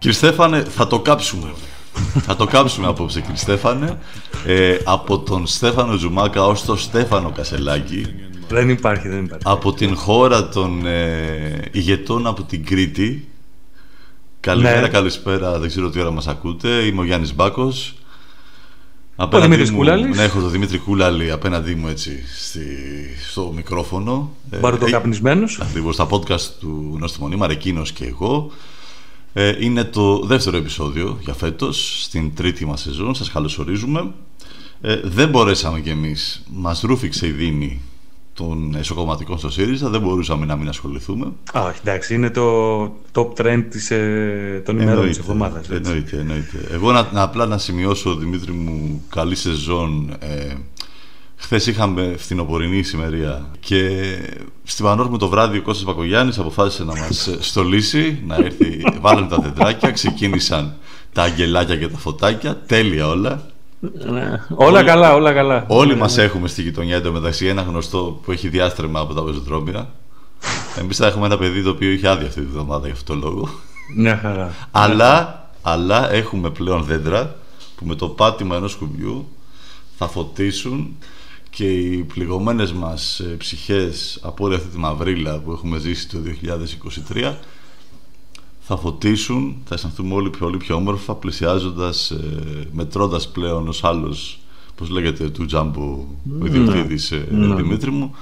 Κύριε Στέφανε, θα το κάψουμε. θα το κάψουμε απόψε, κύριε Στέφανε. Ε, από τον Στέφανο Τζουμάκα ως τον Στέφανο Κασελάκη. Δεν υπάρχει, δεν υπάρχει. Από την χώρα των ε, ηγετών από την Κρήτη. Καλημέρα, Ναι. καλησπέρα. Δεν ξέρω τι ώρα μας ακούτε. Είμαι ο Γιάννης Μπάκος. Ο Δημήτρης μου, Κούλαλης. Ναι, έχω τον Δημήτρη Κούλαλη απέναντί μου έτσι στη, στο μικρόφωνο. Ε, Μπαρουτοκαπνισμένος. Ακριβώς, στα podcast του Γνώστη Μονή, Μαρεκίνος και εγώ. Ε, είναι το δεύτερο επεισόδιο για φέτος, στην τρίτη μας σεζόν. Σας καλωσορίζουμε. Ε, δεν μπορέσαμε κι εμείς. Μας ρούφηξε η δίνη των εσωκομματικών στο ΣΥΡΙΖΑ. Δεν μπορούσαμε να μην ασχοληθούμε. Α, όχι, εντάξει, είναι το top trend της, ε, των ημερών της εβδομάδας. έτσι. εννοείται, εννοείται. Εγώ να, να, απλά να σημειώσω, Δημήτρη μου, καλή σεζόν. Ε, Χθες είχαμε φθινοπορεινή ησημερία και στην Πανόρμη το βράδυ ο Κώστας Πακογιάννης αποφάσισε να μας ε, στολίσει, να έρθει, βάλανε τα δεντράκια, ξεκίνησαν τα αγγελάκια και τα φωτάκια, τέλεια όλα. Ναι. Όλα καλά, όλα καλά. Όλοι μας έχουμε στη γειτονιά εντωμεταξύ ένα γνωστό που έχει διάστρεμα από τα πεζοδρόμια. Εμείς θα έχουμε ένα παιδί το οποίο είχε άδεια αυτή τη βδομάδα για αυτόν τον λόγο. Μια χαρά. Αλλά, αλλά έχουμε πλέον δέντρα που με το πάτημα ενός κουμπιού θα φωτίσουν και οι πληγωμένες μας ε, ψυχές από όλη αυτή τη μαυρίλα που έχουμε ζήσει το 2023 θα φωτίσουν, θα αισθανθούμε όλοι πιο, όλοι πιο όμορφα πλησιάζοντας, ε, μετρώντας πλέον ως άλλος πώς λέγεται του Τζάμπο ο ιδιοκτήτης ε, Ναι. Δημήτρη μου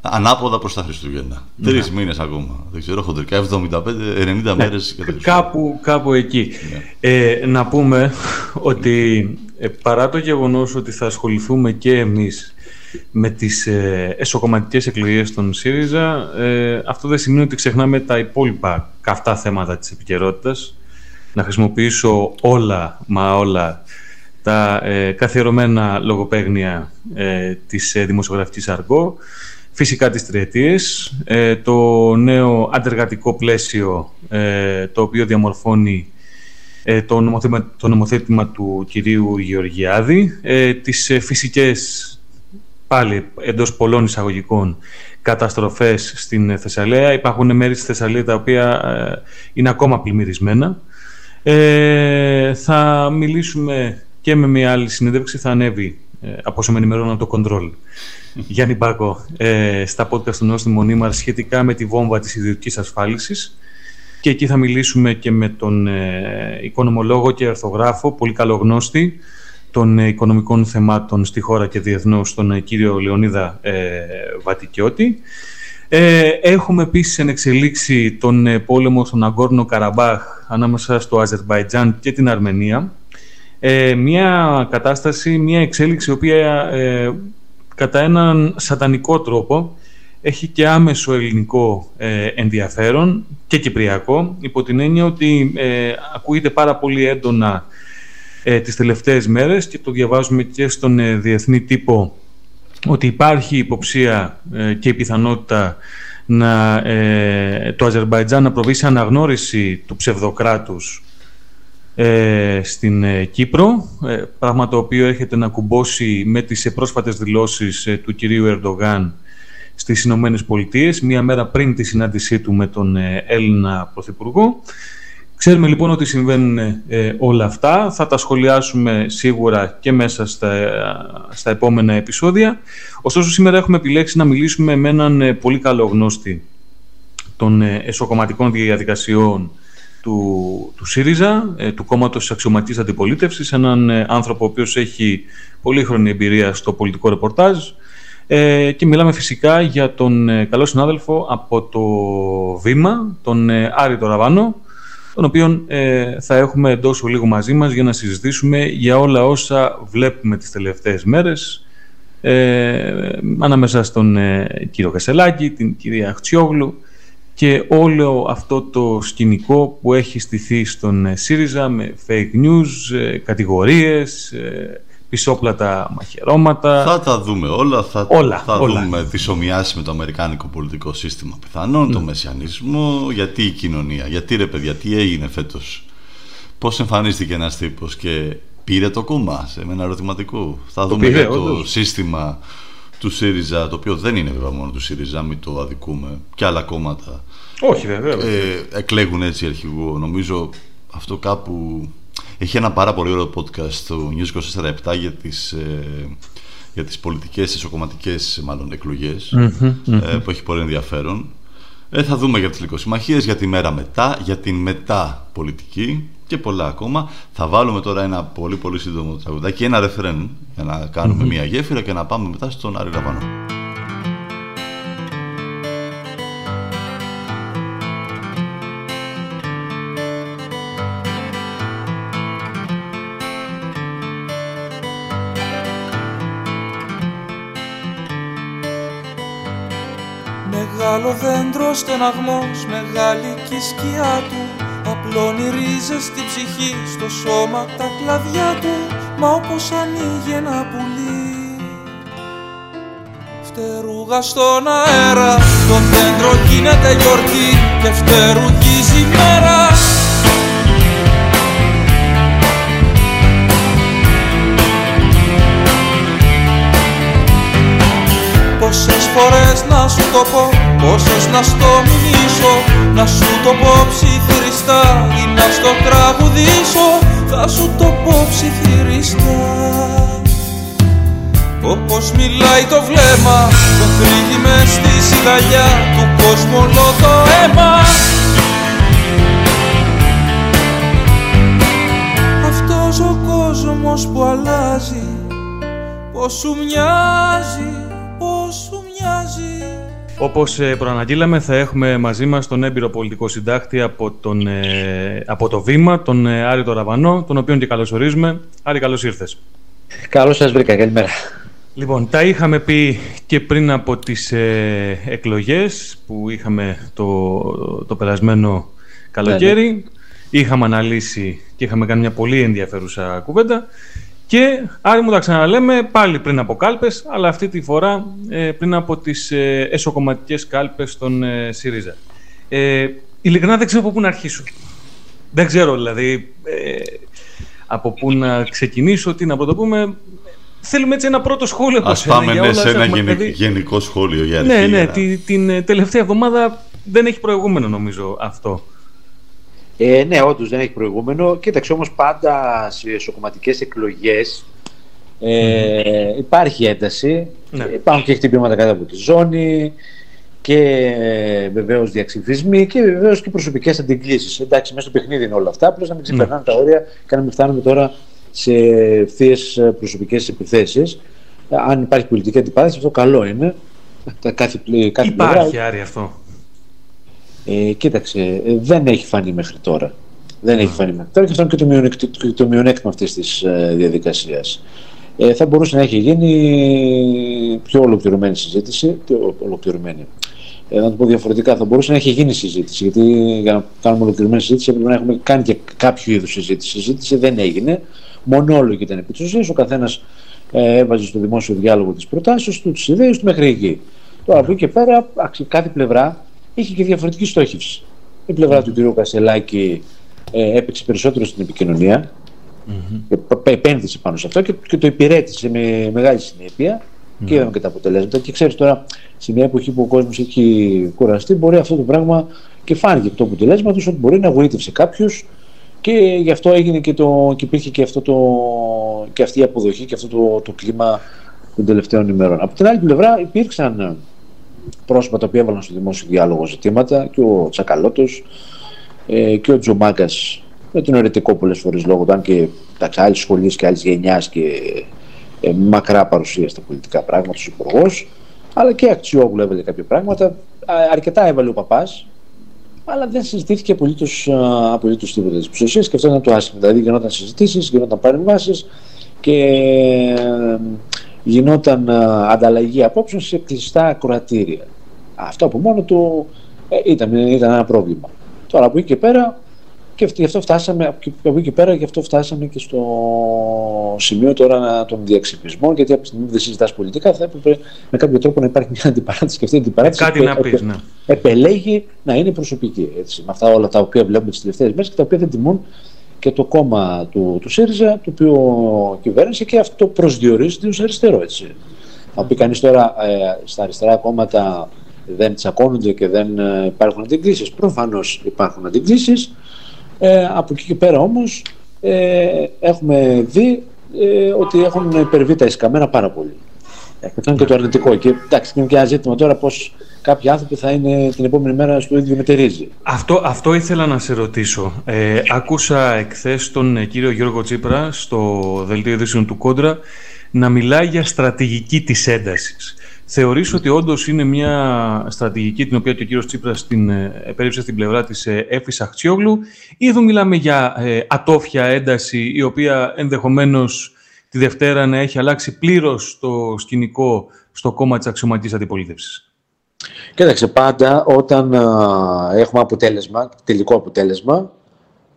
ανάποδα προς τα Χριστούγεννα. Τρεις μήνες ακόμα. Δεν ξέρω, χοντρικά 75-90 μέρες για τα Χριστούγεννα. Κάπου, κάπου εκεί. Ναι. Ε, να πούμε ότι ε, παρά το γεγονός ότι θα ασχοληθούμε και εμείς με τις ε, εσωκομματικές εκλογές των ΣΥΡΙΖΑ, ε, αυτό δεν σημαίνει ότι ξεχνάμε τα υπόλοιπα καυτά θέματα της επικαιρότητας. Να χρησιμοποιήσω όλα, μα όλα, τα ε, καθιερωμένα λογοπαίγνια ε, της ε, δημοσιογραφικής αργό, φυσικά τις τριετίες, ε, το νέο αντεργατικό πλαίσιο ε, το οποίο διαμορφώνει ε, το, νομοθέτημα, το νομοθέτημα του κυρίου Γεωργιάδη, ε, τις ε, φυσικές πάλι εντός πολλών εισαγωγικών καταστροφές στην ε, Θεσσαλία. Υπάρχουν μέρη στη Θεσσαλία τα οποία ε, είναι ακόμα πλημμυρισμένα. Ε, θα μιλήσουμε και με μια άλλη συνέντευξη, θα ανέβει ε, από όσο με ενημερώνω το Control. Γιάννη Μπάκο, ε, στα podcast του Νόστιμου Μονίμαρ σχετικά με τη βόμβα της ιδιωτικής ασφάλισης και εκεί θα μιλήσουμε και με τον ε, οικονομολόγο και αρθογράφο, πολύ καλογνώστη των ε, οικονομικών θεμάτων στη χώρα και διεθνώς, τον ε, κύριο Λεωνίδα ε, Βατικιώτη. Ε, έχουμε επίσης εν εξελίξει τον ε, πόλεμο στον Αγκόρνο Καραμπάχ ανάμεσα στο Αζερβαϊτζάν και την Αρμενία. Ε, μια κατάσταση, μια εξέλιξη η οποία ε, κατά έναν σατανικό τρόπο έχει και άμεσο ελληνικό ε, ενδιαφέρον και κυπριακό υπό την έννοια ότι ε, ακούγεται πάρα πολύ έντονα ε, τις τελευταίες μέρες και το διαβάζουμε και στον ε, διεθνή τύπο ότι υπάρχει υποψία ε, και η πιθανότητα να, ε, το Αζερβαϊτζάν να προβεί σε αναγνώριση του ψευδοκράτους ε, στην ε, Κύπρο, ε, πράγμα το οποίο έρχεται να κουμπώσει με τις ε, πρόσφατες δηλώσεις ε, του κυρίου Ερντογάν στις Ηνωμένες Πολιτείες, μία μέρα πριν τη συνάντησή του με τον ε, Έλληνα Πρωθυπουργό. Ξέρουμε λοιπόν ότι συμβαίνουν ε, όλα αυτά. Θα τα σχολιάσουμε σίγουρα και μέσα στα, στα επόμενα επεισόδια. Ωστόσο σήμερα έχουμε επιλέξει να μιλήσουμε με έναν ε, πολύ καλό γνώστη των ε, εσωκομματικών διαδικασιών του, του ΣΥΡΙΖΑ, ε, του κόμματος της αξιωματικής αντιπολίτευσης, έναν ε, άνθρωπο ο οποίος έχει πολύχρονη εμπειρία στο πολιτικό ρεπορτάζ ε, και μιλάμε φυσικά για τον ε, καλό συνάδελφο από το Βήμα, τον ε, Άρη Ραβάνο, τον οποίον ε, θα έχουμε εντός λίγο μαζί μας για να συζητήσουμε για όλα όσα βλέπουμε τις τελευταίες μέρες ε, ανάμεσα στον ε, κύριο Κασελάκη, την κυρία Χτσιόγλου και όλο αυτό το σκηνικό που έχει στηθεί στον ε, ΣΥΡΙΖΑ με fake news, ε, κατηγορίες, ε, πισόπλατα μαχαιρώματα. Θα τα δούμε όλα. Θα, Όλα, θα όλα. δούμε τις ομοιάσεις με το αμερικάνικο πολιτικό σύστημα πιθανόν, το μεσιανισμό, γιατί η κοινωνία, γιατί ρε παιδιά, τι έγινε φέτος; Πώς εμφανίστηκε ένας τύπος και πήρε το κόμμα σε με ένα ερωτηματικό; Θα δούμε πήρε, και το όντως. σύστημα του ΣΥΡΙΖΑ, το οποίο δεν είναι βέβαια μόνο του ΣΥΡΙΖΑ, μην το αδικούμε, και άλλα κόμματα Όχι βέβαια. ε, εκλέγουν έτσι αρχηγό. Νομίζω αυτό κάπου έχει ένα πάρα πολύ ωραίο podcast στο News 24 για τις, ε, για τις πολιτικές εσωκομματικές μάλλον ε, που έχει πολύ ενδιαφέρον. Ε, θα δούμε για τις λικοσυμμαχίες, για τη μέρα μετά, για την μετά πολιτική και πολλά ακόμα. Θα βάλουμε τώρα ένα πολύ πολύ σύντομο τραγουδάκι, ένα ρεφρέν για να κάνουμε μια γέφυρα και να πάμε μετά στον Άρη Λαβανό. Μεγάλο δέντρο στεναγμός, μεγάλη και η σκιά του. Απλώνει ρίζες στην ψυχή, στο σώμα τα κλαδιά του. Μα όπως ανοίγει ένα πουλί. Φτερούγα στον αέρα, το δέντρο γίνεται γιορτή Και φτερουγίζει μέρα. Πόσες φορές να σου το πω, πόσες να στο μιμήσω Να σου το πω ψιθυριστά ή να στο τραγουδήσω Θα σου το πω ψιθυριστά. Όπως μιλάει το βλέμμα, το θρύβει μες στη σιγαλιά Του κόσμου όλο το αίμα. Αυτός ο κόσμος που αλλάζει, πως σου μοιάζει όπως ε, προαναγγείλαμε θα έχουμε μαζί μας τον έμπειρο πολιτικό συντάκτη από, τον, ε, από το Βήμα, τον ε, Άρη το Ραβανό, τον οποίον και καλωσορίζουμε. Άρη, καλώς ήρθες. Καλώς σας βρήκα, καλημέρα. Λοιπόν, τα είχαμε πει και πριν από τις ε, εκλογές που είχαμε το, το περασμένο καλοκαίρι. Ναι, ναι. Είχαμε αναλύσει και είχαμε κάνει μια πολύ ενδιαφέρουσα κουβέντα. Και άρα μου τα ξαναλέμε πάλι πριν από κάλπες, αλλά αυτή τη φορά ε, πριν από τις ε, εσωκομματικές κάλπες των ε, ΣΥΡΙΖΑ. Ε, ειλικρινά δεν ξέρω από πού να αρχίσω. Δεν ξέρω δηλαδή ε, από πού να ξεκινήσω, τι να πρωτοπούμε. Θέλουμε έτσι ένα πρώτο σχόλιο. Ας πάμε ναι, σε ένα δηλαδή- γενικό σχόλιο για Ναι, ναι, την τελευταία εβδομάδα δεν έχει προηγούμενο νομίζω αυτό. Ε, ναι, όντως δεν έχει προηγούμενο. Κοίταξε όμως πάντα στι εσωκομματικέ εκλογές ε, υπάρχει ένταση. Ναι. Υπάρχουν και χτυπήματα κάτω από τη ζώνη και ε, βεβαίως διαξυφισμοί και βεβαίως και προσωπικές αντιγκλήσεις. Εντάξει, μέσα στο παιχνίδι είναι όλα αυτά. Απλώς να μην ξεπερνάνε ναι. τα όρια και να μην φτάνουμε τώρα σε ευθείες προσωπικές επιθέσεις. Αν υπάρχει πολιτική αντιπάθηση, αυτό καλό είναι. Κάθε, κάθε υπάρχει, Άρη, αυτό. Ε, κοίταξε, ε, δεν έχει φανεί μέχρι τώρα. Δεν έχει φανεί μέχρι τώρα και αυτό είναι και το, μειονέκτημα, το μειονέκτημα αυτής της ε, διαδικασίας. Ε, θα μπορούσε να έχει γίνει πιο ολοκληρωμένη συζήτηση. Πιο ολοκληρωμένη. Ε, να το πω διαφορετικά, θα μπορούσε να έχει γίνει συζήτηση. Γιατί για να κάνουμε ολοκληρωμένη συζήτηση έπρεπε να έχουμε κάνει και κάποιο είδους συζήτηση. Η συζήτηση δεν έγινε. Μονόλογοι ήταν επί της Ο καθένας ε, έβαζε στο δημόσιο διάλογο τις προτάσεις του, τις ιδέες του μέχρι εκεί. Τώρα από εκεί και πέρα, κάθε πλευρά είχε και διαφορετική στόχευση. Η πλευρά του κ. Κασελάκη ε, έπαιξε περισσότερο στην επικοινωνία, mm-hmm. επένδυσε πάνω σε αυτό και, και το υπηρέτησε με μεγάλη συνέπεια mm-hmm. και είδαμε και τα αποτελέσματα. Και ξέρεις τώρα, σε μια εποχή που ο κόσμος έχει κουραστεί, μπορεί αυτό το πράγμα και φάνηκε το αποτελέσμα τους ότι μπορεί να βοήθησε κάποιου και γι' αυτό έγινε και, το, και υπήρχε και, αυτό το, και αυτή η αποδοχή και αυτό το, το κλίμα των τελευταίων ημερών. Από την άλλη πλευρά υπήρξαν πρόσωπα τα οποία έβαλαν στο δημόσιο διάλογο ζητήματα και ο Τσακαλώτος ε, και ο Τζομάκα με τον αιρετικό πολλές φορές λόγο του, αν και άλλη σχολή και άλλη γενιάς και ε, μακρά παρουσία στα πολιτικά πράγματα, ο υπουργό, αλλά και Αξιόγλου έβαλε κάποια πράγματα. Αρκετά έβαλε ο παπάς, αλλά δεν συζητήθηκε απολύτως τίποτα της ψηφοφορία και αυτό ήταν το άσχημο. Δηλαδή γινόταν συζητήσεις, γινόταν παρεμβάσεις και ε, γινόταν ε, ανταλλαγή απόψεων σε κλειστά ακροατήρια. Αυτό από μόνο του ε, ήταν, ήταν ένα πρόβλημα. Τώρα από εκεί και πέρα και γι' αυτό φτάσαμε, από εκεί και πέρα γι' αυτό φτάσαμε και στο σημείο τώρα των διαξυπισμών, γιατί από τη στιγμή που δεν συζητάς πολιτικά θα έπρεπε με κάποιο τρόπο να υπάρχει μια αντιπαράθεση και αυτή η αντιπαράθεση Κάτι να πεις, ναι. επελέγει να είναι προσωπική. Έτσι, με αυτά όλα τα οποία βλέπουμε τις τελευταίες μέρες και τα οποία δεν τιμούν και το κόμμα του, του ΣΥΡΙΖΑ, το οποίο κυβέρνησε και αυτό προσδιορίζεται ως αριστερό. Έτσι. Θα πει κανείς τώρα ε, στα αριστερά κόμματα δεν τσακώνονται και δεν ε, υπάρχουν αντικρίσεις. Προφανώς υπάρχουν αντικρίσεις. Ε, από εκεί και πέρα όμως ε, έχουμε δει ε, ότι έχουν υπερβεί τα ισκαμένα πάρα πολύ. Ε, αυτό είναι και το αρνητικό. Και εντάξει, είναι και ένα ζήτημα τώρα πώς κάποιοι άνθρωποι θα είναι την επόμενη μέρα στο ίδιο μετερίζει. Αυτό, αυτό ήθελα να σε ρωτήσω. Ε, άκουσα εχθές τον κύριο Γιώργο Τσίπρα στο δελτίο ειδήσεων του Κόντρα να μιλάει για στρατηγική της έντασης. Θεωρείς ότι όντως είναι μια στρατηγική την οποία και ο κύριος Τσίπρας την ε, επέριψε στην πλευρά της ε, Έφης Αχτσιόγλου; Ή εδώ μιλάμε για ε, ατόφια ένταση η οποία ενδεχομένως τη Δευτέρα να έχει αλλάξει πλήρως το σκηνικό στο κόμμα της αξιωματικής αντιπολίτευσης; Κοίταξε, πάντα όταν έχουμε αποτέλεσμα, τελικό αποτέλεσμα,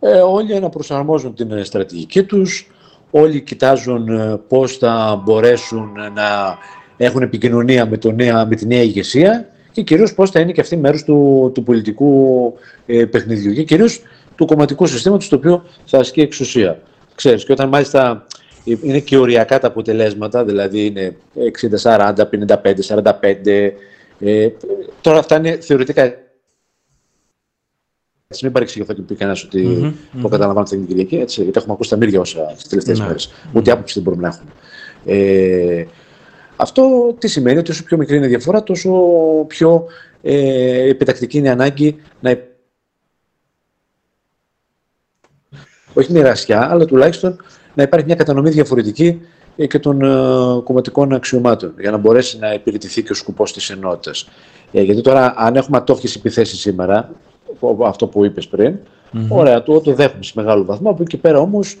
ε, όλοι να προσαρμόζουν την στρατηγική τους, όλοι κοιτάζουν πώς θα μπορέσουν να έχουν επικοινωνία με, το νέα, με τη νέα ηγεσία και κυρίως πώς θα είναι και αυτή μέρος του, του πολιτικού ε, παιχνιδιού και κυρίως του κομματικού συστήματος το οποίο θα ασκεί εξουσία. Ξέρεις, και όταν μάλιστα είναι και οριακά τα αποτελέσματα, δηλαδή είναι 60-40, 55-45, ε, τώρα αυτά είναι θεωρητικά έτσι, μην παρεξηγηθώ και πει κανένας ότι mm-hmm, το καταλαμβάνω την Κυριακή, έτσι, γιατί έχουμε ακούσει τα μύρια όσα τις τελευταίες ναι. μέρες. Ούτε άποψη δεν μπορούμε να έχουμε. Ε, αυτό τι σημαίνει, ότι όσο πιο μικρή είναι η διαφορά, τόσο πιο ε, επιτακτική είναι η ανάγκη να όχι μοιρασιά, αλλά τουλάχιστον να υπάρχει μια κατανομή διαφορετική ε, και των ε, κομματικών αξιωμάτων για να μπορέσει να υπηρετηθεί και ο σκοπός της ενότητας. Ε, γιατί τώρα αν έχουμε ατόφιες επιθέσεις σήμερα, αυτό που είπες πριν, mm-hmm. ωραία, το, το δέχομαι σε μεγάλο βαθμό, από εκεί πέρα όμως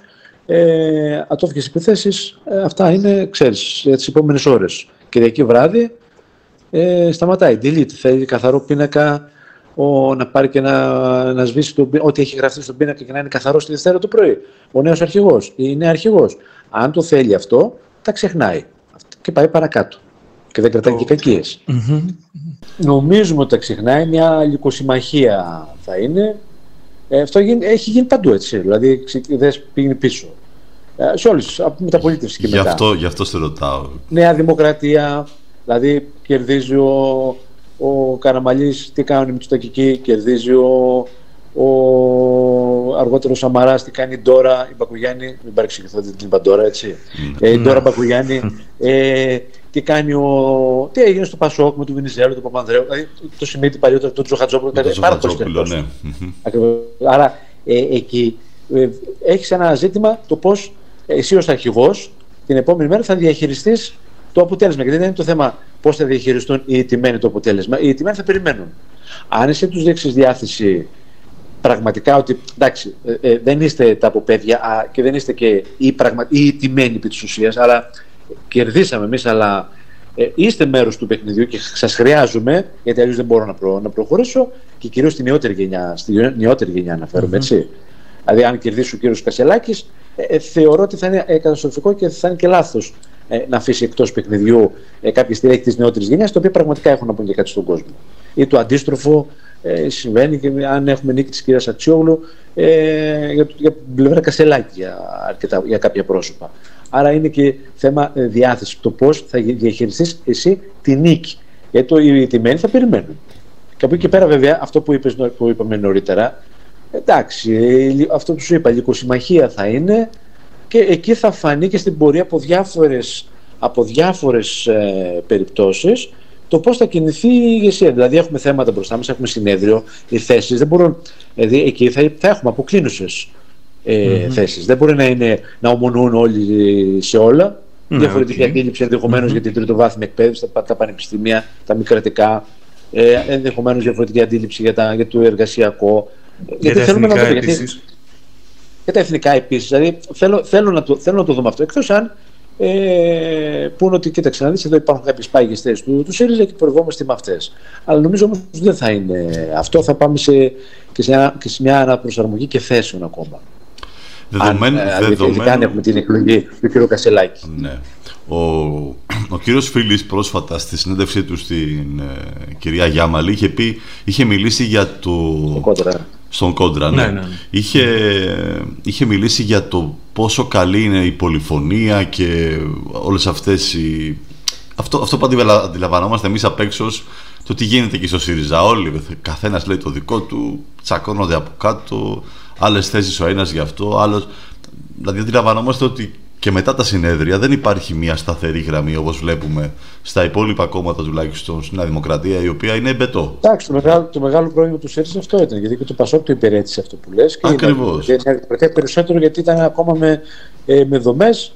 ε, ατόφικες επιθέσεις, ε, αυτά είναι, ξέρεις, για τις επόμενες ώρες. Κυριακή βράδυ ε, σταματάει, delete, θέλει καθαρό πίνακα ο, να πάρει και να, να σβήσει το, ό,τι έχει γραφτεί στον πίνακα και να είναι καθαρός τη Δευτέρα το πρωί. Ο νέος αρχηγός ή η νέα αρχηγός. Αν το θέλει αυτό, τα ξεχνάει και πάει παρακάτω. Και δεν κρατάει και κακιες Νομίζουμε ότι τα ξεχνάει, μια λυκοσυμμαχία θα είναι, ε, αυτό έχει γίνει παντού έτσι. Δηλαδή δεν πήγαινε πίσω. Ε, σε όλες τι μεταπολίτευση και γι μετά. Αυτό, γι' αυτό σε ρωτάω. Νέα Δημοκρατία, δηλαδή κερδίζει ο, ο Καραμαλής, τι κάνουν οι Μητσοτακικοί, κερδίζει ο, ο αργότερος Σαμαράς, τι κάνει τώρα η Μπακουγιάννη, μην παρεξηγηθώ την είπα τώρα έτσι, mm. ε, η Ντόρα Μπακουγιάννη, ε, τι κάνει ο. Τι έγινε στο Πασόκ με τον Βινιζέλο, τον Παπανδρέου, δηλαδή το σημείο παλιότερο, τον Τζοχατζόπουλο. Το πάρα ναι. Άρα ε, εκεί ε, έχεις ένα ζήτημα το πώς εσύ ως αρχηγός την επόμενη μέρα θα διαχειριστείς το αποτέλεσμα. Γιατί δεν είναι το θέμα πώς θα διαχειριστούν οι ηττημένοι το αποτέλεσμα. Οι ηττημένοι θα περιμένουν. Αν εσύ τους δείξεις διάθεση πραγματικά ότι εντάξει, ε, ε, δεν είστε τα αποπέδια και δεν είστε και οι, πραγμα... οι ηττημένοι επί της ουσίας, αλλά κερδίσαμε εμείς, αλλά ε, είστε μέρος του παιχνιδιού και σας χρειάζομαι, γιατί αλλιώς δεν μπορώ να, προ, να προχωρήσω και κυρίως στη νεότερη γενιά, στη νεότερη γενιά αναφέρομαι, mm-hmm. έτσι. Δηλαδή, αν κερδίσει ο κύριος Κασελάκης, ε, ε, θεωρώ ότι θα είναι ε, καταστροφικό και θα είναι και λάθος ε, να αφήσει εκτός παιχνιδιού ε, κάποια στελέχη της νεότερης γενιάς, τα οποία πραγματικά έχουν να πούν και κάτι στον κόσμο. Ή το αντίστροφο ε, συμβαίνει και αν έχουμε νίκη της κυρίας Ατσιόγλου ε, για, για την πλευρά Κασελάκη για, αρκετά, για κάποια πρόσωπα. Άρα είναι και θέμα ε, διάθεσης. Το πώς θα διαχειριστείς εσύ τη νίκη. Γιατί το, οι τιμένοι θα περιμένουν. Και από εκεί και πέρα, βέβαια, αυτό που, είπες, που είπαμε νωρίτερα, εντάξει, ε, αυτό που σου είπα, λυκοσυμμαχία θα είναι και εκεί θα φανεί και στην πορεία από διάφορες, από διάφορες ε, περιπτώσεις το πώς θα κινηθεί η ηγεσία. Δηλαδή, έχουμε θέματα μπροστά μας, έχουμε συνέδριο, οι θέσεις δεν μπορούν. Δηλαδή, εκεί θα, θα έχουμε αποκλίνουσες ε, mm-hmm. θέσεις. Δεν μπορεί να, είναι, να ομονούν όλοι σε όλα. Mm-hmm. Διαφορετική okay. αντίληψη ενδεχομένως mm-hmm. για την τριτοβάθμια εκπαίδευση, τα, τα πανεπιστήμια, τα μη κρατικά. Ε, ενδεχομένως διαφορετική αντίληψη για, τα, για το εργασιακό. Για γιατί θέλουμε να το γιατί, για τα εθνικά επίσης. Δηλαδή θέλω, θέλω, να το, θέλω να το δούμε αυτό. Εκτός αν ε, πούνε ότι κοίταξε να δεις, εδώ υπάρχουν κάποιες πάγιες θέσεις του, του ΣΥΡΙΖΑ και προερχόμαστε με αυτές. Αλλά νομίζω όμως δεν θα είναι αυτό. Θα πάμε σε, και, σε μια, και σε μια αναπροσαρμογή και θέσεων ακόμα. Δεδομένου, αν, ε, δεδομένου... αν έχουμε την εκλογή του κ. Κασελάκη. Ναι. Ο, ο κύριος Φίλης πρόσφατα στη συνέντευξή του στην ε, κυρία Γιάμαλη είχε, πει, είχε μιλήσει για το... κόντρα. Στον κόντρα, ναι. ναι, ναι. Είχε, είχε μιλήσει για το πόσο καλή είναι η πολυφωνία και όλες αυτές οι... Αυτό, αυτό που αντιλαμβανόμαστε εμείς απ' έξω το τι γίνεται και στο ΣΥΡΙΖΑ όλοι, καθένας λέει το δικό του, τσακώνονται από κάτω, άλλες θέσεις ο ένας γι' αυτό, άλλο. Δηλαδή, αντιλαμβανόμαστε ότι και μετά τα συνέδρια δεν υπάρχει μια σταθερή γραμμή όπως βλέπουμε στα υπόλοιπα κόμματα τουλάχιστον στην Δημοκρατία η οποία είναι εμπετό. Εντάξει, το μεγάλο, το μεγάλο πρόβλημα του ΣΥΡΙΖΑ αυτό ήταν γιατί και το Πασόκ το υπηρέτησε αυτό που λες. Ακριβώς. Και η Δημοκρατία περισσότερο γιατί ήταν ακόμα με, ε, με δομές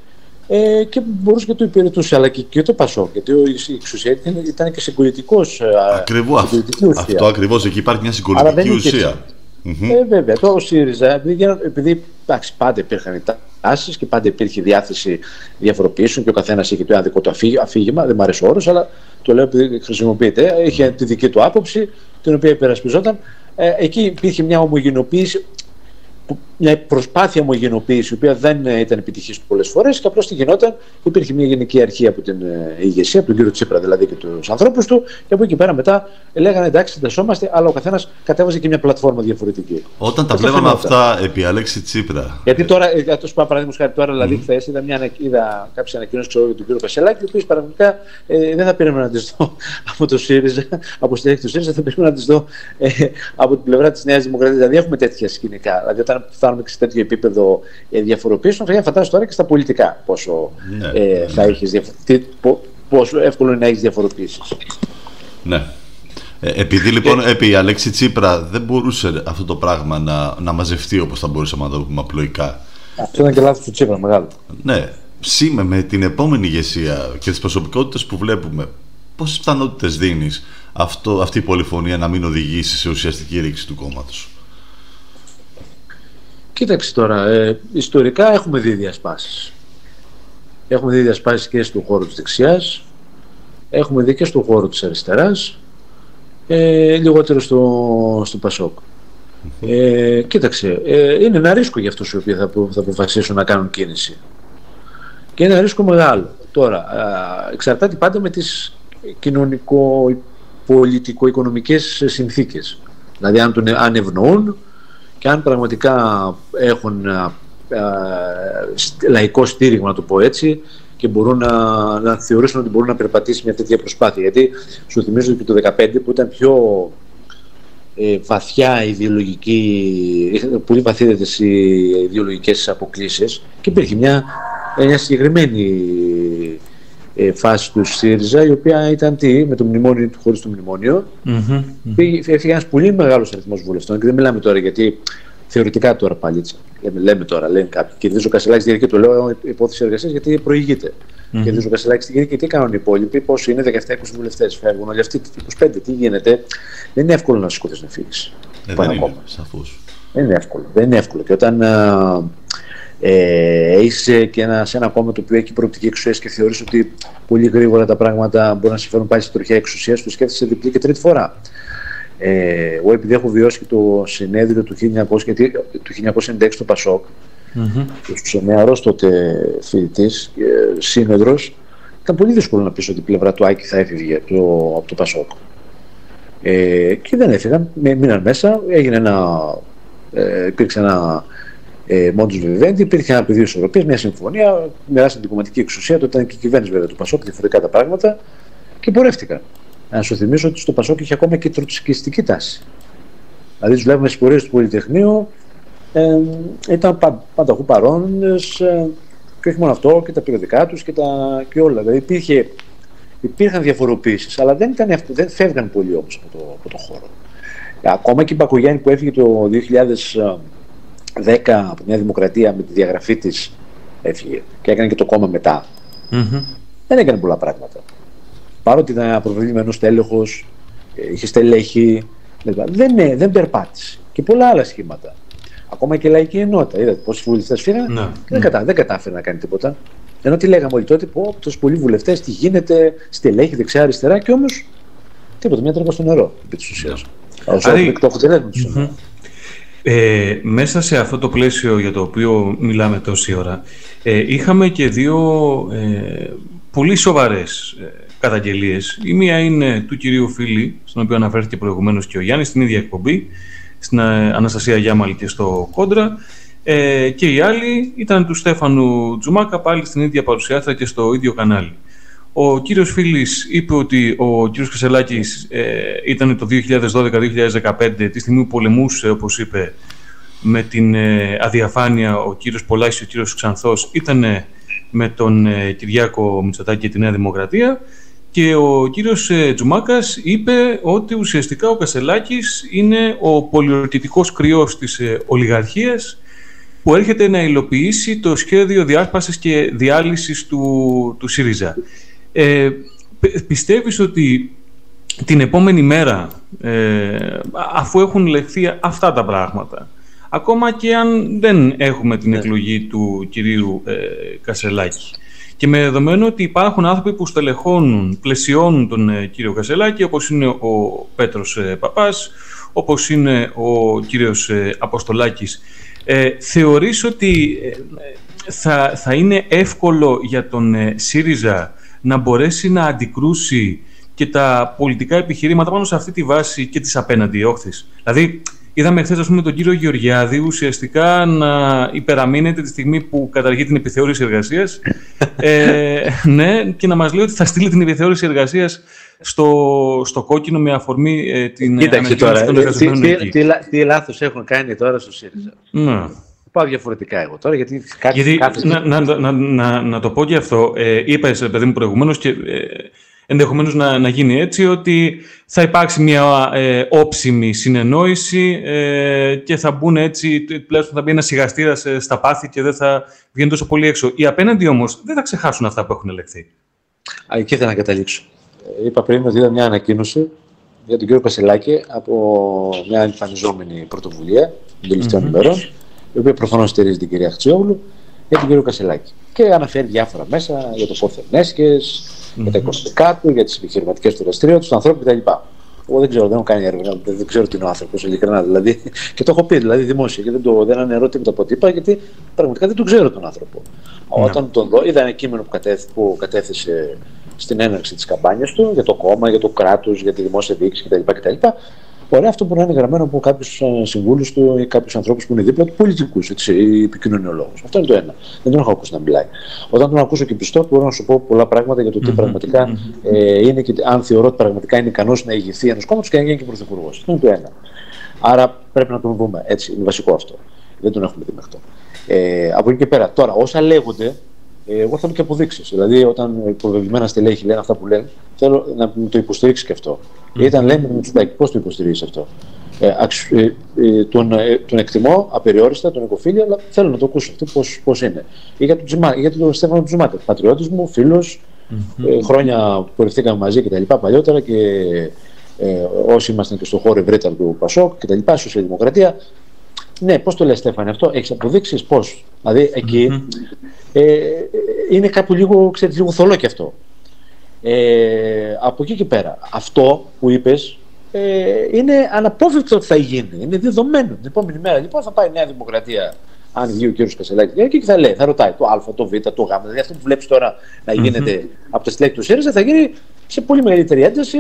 ε, και μπορούσε και το υπηρετούσε. Αλλά και, και το Πασόκ γιατί η εξουσία ήταν, ήταν και συγκολητικό. Ε, ακριβώς. Αυτό ακριβώς. Εκεί υπάρχει μια συγκολητική ουσία. Mm-hmm. Ε, βέβαια, το ΣΥΡΙΖΑ, επειδή, επειδή εντάξει, πάντα υπήρχαν τάσεις και πάντα υπήρχε διάθεση διαφοροποιήσεων και ο καθένας είχε το άδικο του αφήγημα. Δεν μου αρέσει ο όρος, αλλά το λέω επειδή χρησιμοποιείται. Είχε τη δική του άποψη, την οποία υπερασπιζόταν. Ε, εκεί υπήρχε μια ομογενοποίηση μια προσπάθεια ομογενοποίηση, η οποία δεν ήταν επιτυχής πολλές φορές και απλώς τι γινόταν, υπήρχε μια γενική αρχή από την ε, ηγεσία, από τον κύριο Τσίπρα δηλαδή και τους ανθρώπους του, και από εκεί πέρα μετά λέγανε εντάξει, συντασσόμαστε, αλλά ο καθένας κατέβαζε και μια πλατφόρμα διαφορετική. Όταν τα βλέπαμε αυτά επί Αλέξη Τσίπρα. Γιατί τώρα, για το σπά παραδείγμα χάρη τώρα, δηλαδή mm. χθες είδα, μια, είδα κάποιες ανακοινώσεις για τον κύριο Πασελάκη, οι οποίε πραγματικά ε, δεν θα περίμενα να τις δω από το ΣΥΡΙΖΑ, από στέλεχη του ΣΥΡΙΖΑ, θα περίμενα να τις δω ε, από την πλευρά της Νέας Δημοκρατίας. Δηλαδή έχουμε τέτοια σκηνικά. Δηλαδή όταν φτάνουμε σε τέτοιο επίπεδο ε, διαφοροποίησεων, θα φαντάζεσαι τώρα και στα πολιτικά πόσο, ναι, ε, θα ναι. έχεις, πόσο εύκολο είναι να έχεις διαφοροποιήσει. Ναι. Ε, επειδή λοιπόν και... επί Αλέξη Τσίπρα δεν μπορούσε αυτό το πράγμα να, να μαζευτεί όπως θα μπορούσαμε να το πούμε απλοϊκά. Αυτό ήταν και λάθος του Τσίπρα μεγάλο. Ναι. Σήμε με την επόμενη ηγεσία και τις προσωπικότητες που βλέπουμε πόσες πιθανότητες δίνεις αυτό, αυτή η πολυφωνία να μην οδηγήσει σε ουσιαστική ρήξη του κόμματος; Κοίταξε τώρα, ε, ιστορικά έχουμε δει διασπάσεις. Έχουμε δει διασπάσεις και στον χώρο της δεξιάς, έχουμε δει και στον χώρο της αριστεράς, ε, λιγότερο στο, στο Πασόκ. Ε, κοίταξε, ε, είναι ένα ρίσκο για αυτούς οι οποίοι θα, θα αποφασίσουν να κάνουν κίνηση. Και είναι ένα ρίσκο μεγάλο. Τώρα, εξαρτάται πάντα με τις κοινωνικο-πολιτικο-οικονομικές συνθήκες. Δηλαδή, αν, τον, αν ευνοούν, και αν πραγματικά έχουν α, ε, ε, λαϊκό στήριγμα, να το πω έτσι, και μπορούν να, να θεωρήσουν ότι μπορούν να περπατήσει μια τέτοια προσπάθεια. Γιατί σου θυμίζω και το 2015 που ήταν πιο ε, βαθιά ιδεολογική, πολύ βαθύτερες οι ιδεολογικές αποκλήσεις και υπήρχε μια, μια συγκεκριμένη ε, φάση του ΣΥΡΙΖΑ, η οποία ήταν τι, με το μνημόνιο του χωρίς το μνημόνιο. Mm-hmm, Έφυγε ένας πολύ μεγάλος αριθμός βουλευτών και δεν μιλάμε τώρα γιατί θεωρητικά τώρα πάλι έτσι. Λέμε, λέμε τώρα, λένε κάποιοι. Κερδίζει ο Κασελάκη και το λέω υπόθεση εργασίας γιατί προηγείται. Mm-hmm. Κερδίζει ο Κασελάκη στη και τι κάνουν οι υπόλοιποι, πόσοι είναι 17-20 βουλευτές, φεύγουν όλοι αυτοί, 25, τι γίνεται. Δεν είναι εύκολο να σηκωθείς να φύγεις. Ε, δεν είναι, Δεν είναι εύκολο. Δεν είναι εύκολο. Και όταν ε, είσαι και ένα, σε ένα κόμμα το οποίο έχει προοπτική εξουσίας και θεωρείς ότι πολύ γρήγορα τα πράγματα μπορούν να συμφέρουν πάλι στη τροχιά εξουσίας, το σκέφτεσαι διπλή και τρίτη φορά. Ε, εγώ επειδή έχω βιώσει και το συνέδριο του, 1900, του 1996 στο Πασόκ, mm-hmm. και νεαρός τότε φοιτητής, ε, σύνεδρος, ήταν πολύ δύσκολο να πεις ότι η πλευρά του Άκη θα έφυγε από το, από το Πασόκ. Ε, και δεν έφυγαν, μείναν μέσα, έγινε ένα, ε, υπήρξε ένα ε, Μόντους Βιβέντη, υπήρχε ένα πεδίο ισορροπίας, μια συμφωνία, μοιράσαν την κομματική εξουσία, τότε ήταν και η κυβέρνηση βέβαια του Πασόκ, διαφορετικά τα πράγματα και πορεύτηκαν. Να σου θυμίσω ότι στο Πασόκ είχε ακόμα και τροτσκιστική τάση. Δηλαδή, τους βλέπουμε στις πορείες του Πολυτεχνείου, ε, ήταν πα, πανταχού παρόντε ε, και όχι μόνο αυτό, και τα περιοδικά τους και, και όλα. Δηλαδή, υπήρχε, υπήρχαν διαφοροποιήσει, αλλά δεν, ήταν, δεν φεύγαν πολύ όμως από, το, από το χώρο. Ακόμα και η Μπακογιάννη που έφυγε το 2000. 10 από μια δημοκρατία με τη διαγραφή της έφυγε και έκανε και το κόμμα μετά. Mm-hmm. Δεν έκανε πολλά πράγματα. Παρότι ήταν προβεβλημένο τέλεχο, ε, είχε στελέχη, δεν, δεν περπάτησε. Και πολλά άλλα σχήματα. Ακόμα και λαϊκή ενότητα. Είδατε πόσοι βουλευτές φύγανε, ναι. δεν, κατα, δεν κατάφερε να κάνει τίποτα. Ενώ τι λέγαμε όλοι τότε, πω, τόσοι πολλοί βουλευτές, τι γίνεται, στελέχη δεξιά-αριστερά και όμως τίποτα, μια τρύπα στο νερό επί της ουσίας. Όσο το ε, μέσα σε αυτό το πλαίσιο για το οποίο μιλάμε τόση ώρα, ε, είχαμε και δύο ε, πολύ σοβαρές ε, καταγγελίες. Η μία είναι του κυρίου Φίλη, στον οποίο αναφέρθηκε προηγουμένως και ο Γιάννης, στην ίδια εκπομπή, στην ε, Αναστασία Γιάμαλη και στο Κόντρα, ε, και η άλλη ήταν του Στέφανου Τζουμάκα, πάλι στην ίδια παρουσιάστρα και στο ίδιο κανάλι. Ο κύριος Φίλης είπε ότι ο κύριος Κασελάκης ε, ήταν το 2012-2015, τη στιγμή που πολεμούσε, όπως είπε, με την ε, αδιαφάνεια ο κύριος Πολάκης και ο κύριος Ξανθός ήταν με τον ε, Κυριάκο Μητσοτάκη και τη Νέα Δημοκρατία και ο κύριος ε, Τζουμάκας είπε ότι ουσιαστικά ο Κασελάκης είναι ο πολιορκητικός κρυός της ολιγαρχίας που έρχεται να υλοποιήσει το σχέδιο διάσπασης και διάλυσης του, του ΣΥΡΙΖΑ. Ε, πιστεύεις ότι την επόμενη μέρα, ε, αφού έχουν λεχθεί αυτά τα πράγματα, ακόμα και αν δεν έχουμε την ναι. εκλογή του κυρίου ε, Κασελάκη, και με δεδομένο ότι υπάρχουν άνθρωποι που στελεχώνουν, πλαισιώνουν τον ε, κύριο Κασελάκη, όπως είναι ο Πέτρος ε, Παπάς, όπως είναι ο κύριος ε, Αποστολάκης, ε, θεωρείς ότι θα, θα είναι εύκολο για τον ΣΥΡΙΖΑ να μπορέσει να αντικρούσει και τα πολιτικά επιχειρήματα πάνω σε αυτή τη βάση και τις απέναντι όχθης. Δηλαδή, είδαμε χθες τον κύριο Γεωργιάδη ουσιαστικά να υπεραμείνεται τη στιγμή που καταργεί την επιθεώρηση εργασίας. ε, ναι, και να μας λέει ότι θα στείλει την επιθεώρηση εργασίας στο, στο κόκκινο με αφορμή ε, την Κοίταξε τώρα, των ε, τι, τι, τι, τι λάθος έχουν κάνει τώρα στο ΣΥΡΙΖΑ. Ναι. Πάω διαφορετικά εγώ τώρα, γιατί κάτι... Γιατί, να, να, να, να, να, το πω και αυτό, ε, είπες, παιδί μου, προηγουμένως και ε, ενδεχομένως να, να γίνει έτσι, ότι θα υπάρξει μια ε, όψιμη συνεννόηση ε, και θα μπουν έτσι, τουλάχιστον θα μπει ένας σιγαστήρας στα πάθη και δεν θα βγαίνει τόσο πολύ έξω. Οι απέναντι όμως δεν θα ξεχάσουν αυτά που έχουν ελεγχθεί. Εκεί ήθελα να καταλήξω. Είπα πριν ότι είδα μια ανακοίνωση για τον κύριο Κασελάκη από μια εμφανιζόμενη πρωτοβουλία των τελευταίων mm-hmm. ημερών, η οποία προφανώς στηρίζει την κυρία Χτσιόγλου, για τον κύριο Κασελάκη. Και αναφέρει διάφορα μέσα για το πόθεν mm-hmm. για τα οικονομικά του, για τις επιχειρηματικές του δραστηριότητες, του ανθρώπου κτλ. Εγώ δεν ξέρω, δεν έχω κάνει έρευνα, δεν ξέρω τι είναι ο άνθρωπος, ειλικρινά. Δηλαδή, και το έχω πει δηλαδή δημόσια και δεν, το, δεν αναιρώ τίποτα από τίποτα, γιατί πραγματικά δεν τον ξέρω τον άνθρωπο. Mm-hmm. Όταν τον δω, είδα ένα κείμενο που, κατέθ, που κατέθεσε στην έναρξη της καμπάνιας του για το κόμμα, για το κράτος, για τη δημόσια διοίκηση κτλ. κτλ. Ωραία, αυτό μπορεί να είναι γραμμένο από κάποιους συμβούλους του ή κάποιους ανθρώπους που είναι δίπλα του, πολιτικούς ή επικοινωνιολόγους. Αυτό είναι το ένα. Δεν τον έχω ακούσει να μιλάει. Όταν τον ακούσω και πιστό, μπορώ να σου πω πολλά πράγματα για το τι πραγματικά ε, είναι και αν θεωρώ ότι πραγματικά είναι ικανός να ηγηθεί ενό κόμματο και να γίνει και πρωθυπουργός. Αυτό είναι το ένα. Άρα πρέπει να τον δούμε. Έτσι, είναι βασικό αυτό. Δεν τον έχουμε δει μέχρι τώρα. Ε, από εκεί και πέρα. Τώρα, όσα λέγονται, ε, εγώ θέλω και αποδείξεις. Δηλαδή, όταν προβεβλημένα στελέχη λένε αυτά που λένε, θέλω να μου το υποστηρίξει και αυτό. Mm. Ήταν λέμε με του πώς το υποστηρίζεις αυτό; Ε, ε, ε, τον, ε, τον εκτιμώ απεριόριστα, τον οικοφίλιο, αλλά θέλω να το ακούσω αυτό πώς είναι. Ή για τον, Τζιμά, για τον Στέφανο Τζουμάκα, πατριώτης μου, φίλος, mm-hmm. ε, χρόνια που πορευθήκαμε μαζί και τα λοιπά παλιότερα και ε, όσοι ήμασταν και στο χώρο ευρύτερα του Πασόκ και τα λοιπά, Σοσιαλδημοκρατία. Ναι, πώς το λες, Στέφανε, αυτό έχεις αποδείξεις πώς. Δηλαδή εκεί ε, είναι κάπου λίγο, ξέρεις, λίγο θολό και αυτό. Ε, από εκεί και πέρα, αυτό που είπες ε, είναι αναπόφευκτο ότι θα γίνει. Είναι δεδομένο. Την επόμενη μέρα λοιπόν θα πάει η Νέα Δημοκρατία, αν βγει ο κ. Κασελάκης, και θα λέει, θα ρωτάει το Α, το Β, το Γ. Δηλαδή αυτό που βλέπεις τώρα να γίνεται mm-hmm. από τα στελέχη του ΣΥΡΙΖΑ θα γίνει σε πολύ μεγαλύτερη ένταση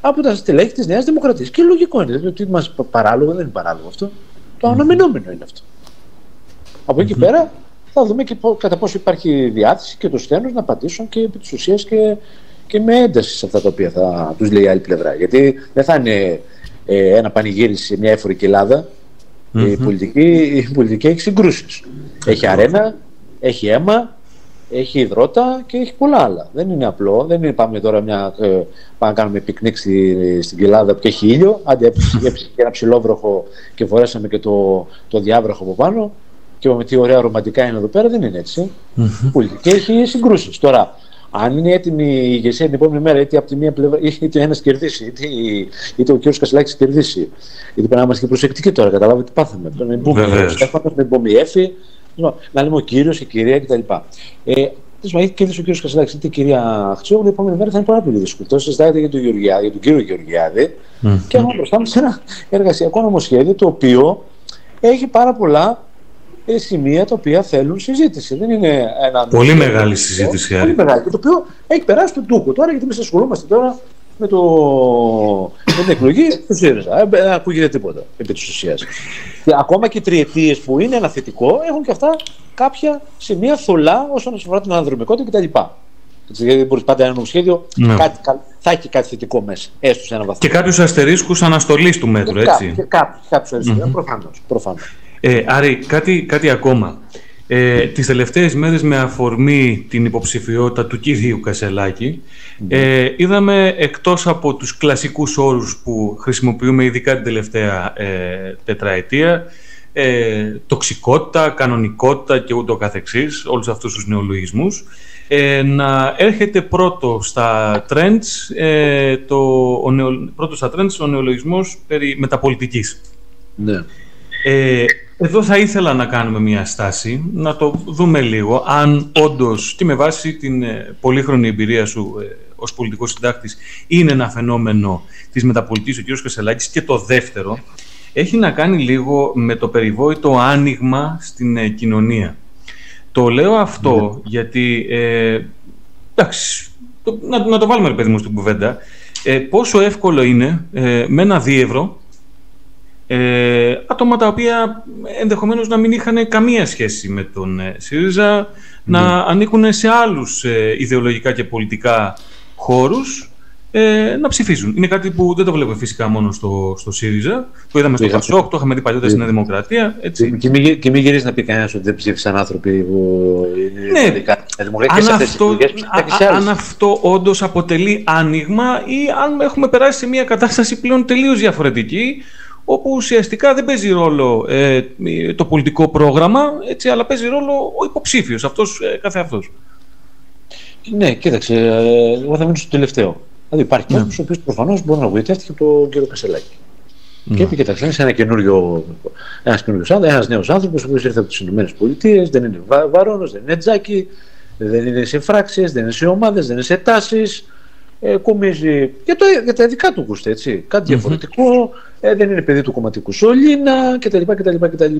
από τα στελέχη της Νέας Δημοκρατίας. Και λογικό είναι. Δηλαδή, ότι μας παράλογο δεν είναι παράλογο αυτό. Το αναμενόμενο είναι αυτό. Από εκεί πέρα θα δούμε και κατά πόσο υπάρχει διάθεση και το στένος να πατήσουν και επί της ουσίας και, και με ένταση σε αυτά τα οποία θα τους λέει η άλλη πλευρά. Γιατί δεν θα είναι ε, ένα πανηγύρι σε μια εφορική Ελλάδα. Η, πολιτική, η πολιτική έχει συγκρούσεις. Έχει αρένα, έχει αίμα, έχει υδρότα και έχει πολλά άλλα. Δεν είναι απλό. Δεν είναι πάμε τώρα μια, ε, πάμε να κάνουμε πικνίκ στη, στην Ελλάδα που έχει ήλιο. Άντε έπισε και ένα ψηλόβροχο και φορέσαμε και το, το διάβροχο από πάνω και είπαμε τι ωραία ρομαντικά είναι εδώ πέρα, δεν είναι έτσι. Mm-hmm. Και έχει συγκρούσεις. Τώρα, αν είναι έτοιμη η ηγεσία την επόμενη μέρα, είτε από τη μία πλευρά, είτε ένας κερδίσει, είτε, είτε ο κ. Κασιλάκη κερδίσει. Γιατί πρέπει να είμαστε και προσεκτικοί τώρα, καταλάβετε τι πάθαμε. Πρέπει να μπούμε Στέφανος, να μπούμε Εφη, να λέμε ο κύριος, η κυρία κτλ. Ε, έχει κερδίσει ο κ. Κασιλάκη είτε η κυρία Χτσιόγλου, η επόμενη μέρα θα είναι πάρα πολύ δύσκολο. Τώρα συζητάτε για τον, Γεωργιάδη, για τον κύριο Γεωργιάδη mm-hmm. και έχουμε μπροστά μας ένα εργασιακό νομοσχέδιο το οποίο έχει πάρα πολλά ε, σημεία τα οποία θέλουν συζήτηση. Δεν είναι ένα. Πολύ μεγάλη συζήτηση. Πολύ μεγάλη. Και το οποίο έχει περάσει τον τούκο τώρα, γιατί εμείς ασχολούμαστε τώρα με, το... με την εκλογή του ΣΥΡΙΖΑ. Ε, δεν ακούγεται τίποτα επί της ουσίας. ακόμα και οι τριετίες που είναι ένα θετικό έχουν και αυτά κάποια σημεία θολά όσον αφορά την αναδρομικότητα κτλ. Γιατί δεν μπορείς πάντα ένα νομοσχέδιο, ναι. κάτι, θα έχει κάτι θετικό μέσα, έστω σε ένα βαθμό. Και κάποιους αστερίσκους αναστολής του μέτρου, έτσι. Και κάποιους αριστερού, προφανώς. Ε, Άρη, κάτι, κάτι ακόμα. Ε, τις τελευταίες μέρες με αφορμή την υποψηφιότητα του κυρίου Κασελάκη ε, είδαμε εκτός από τους κλασικούς όρους που χρησιμοποιούμε ειδικά την τελευταία ε, τετραετία ε, τοξικότητα, κανονικότητα και ούτω καθεξής, όλους αυτούς τους νεολογισμούς ε, να έρχεται πρώτο στα trends, ε, το, ο νεο, πρώτο στα trends ο νεολογισμός περί μεταπολιτικής. Ναι. Ε, εδώ θα ήθελα να κάνουμε μια στάση, να το δούμε λίγο, αν όντως και με βάση την ε, πολύχρονη εμπειρία σου ε, ως πολιτικός συντάκτης είναι ένα φαινόμενο της μεταπολιτικής ο κ. Κασελάκης και το δεύτερο έχει να κάνει λίγο με το περιβόητο άνοιγμα στην ε, κοινωνία. Το λέω αυτό Ναι. γιατί, ε, εντάξει, το- να, να το βάλουμε ρε παιδί μου στην κουβέντα, ε, πόσο εύκολο είναι ε, με ένα δίευρο ε, άτομα τα οποία ενδεχομένως να μην είχαν καμία σχέση με τον ε, ΣΥΡΙΖΑ να ανήκουν σε άλλους ε, ιδεολογικά και πολιτικά χώρους ε, να ψηφίζουν. Είναι κάτι που δεν το βλέπουμε φυσικά μόνο στο, στο ΣΥΡΙΖΑ. Το είδαμε στο είχα- ΠΑΣΟΚ, το είχαμε δει παλιότερα στη Νέα Δημοκρατία. Έτσι. Και μην, και μην γυρίσει να πει κανένας ότι δεν ψήφισαν άνθρωποι που είναι Ναι. ειδικά δημοκρατία και αν σε αυτές τις αυτό, εκλογές ψήφισαν και σε α- α- άλλες. αν αυτό όντως αποτελεί άνοιγμα ή αν έχουμε περάσει σε μια κατάσταση πλέον τελείως διαφορετική όπου ουσιαστικά δεν παίζει ρόλο ε, το πολιτικό πρόγραμμα, έτσι, αλλά παίζει ρόλο ο υποψήφιος, αυτός ε, κάθε αυτός. Ναι, κοίταξε, ε, εγώ θα μείνω στο τελευταίο. Δηλαδή υπάρχει Ναι. άνθρωπος ο οποίος προφανώς μπορεί να βοηθεύτηκε από τον κύριο Κασελάκη. Ναι. Και είπε, κοιτάξτε, είναι ένα καινούριο, ένας καινούριος άνθρωπος, ένας νέος άνθρωπος, ο οποίος ήρθε από τις Ηνωμένες Πολιτείες, δεν είναι βα, βαρόνος, δεν είναι τζάκι, δεν είναι σε φράξεις, δεν είναι σε ομάδες, δεν είναι σε τάσεις, ε, κομίζει για, το, για τα δικά του γούστα, έτσι, κάτι διαφορετικό, ε, δεν είναι παιδί του κομματικού σωλήνα κτλ. κτλ, κτλ.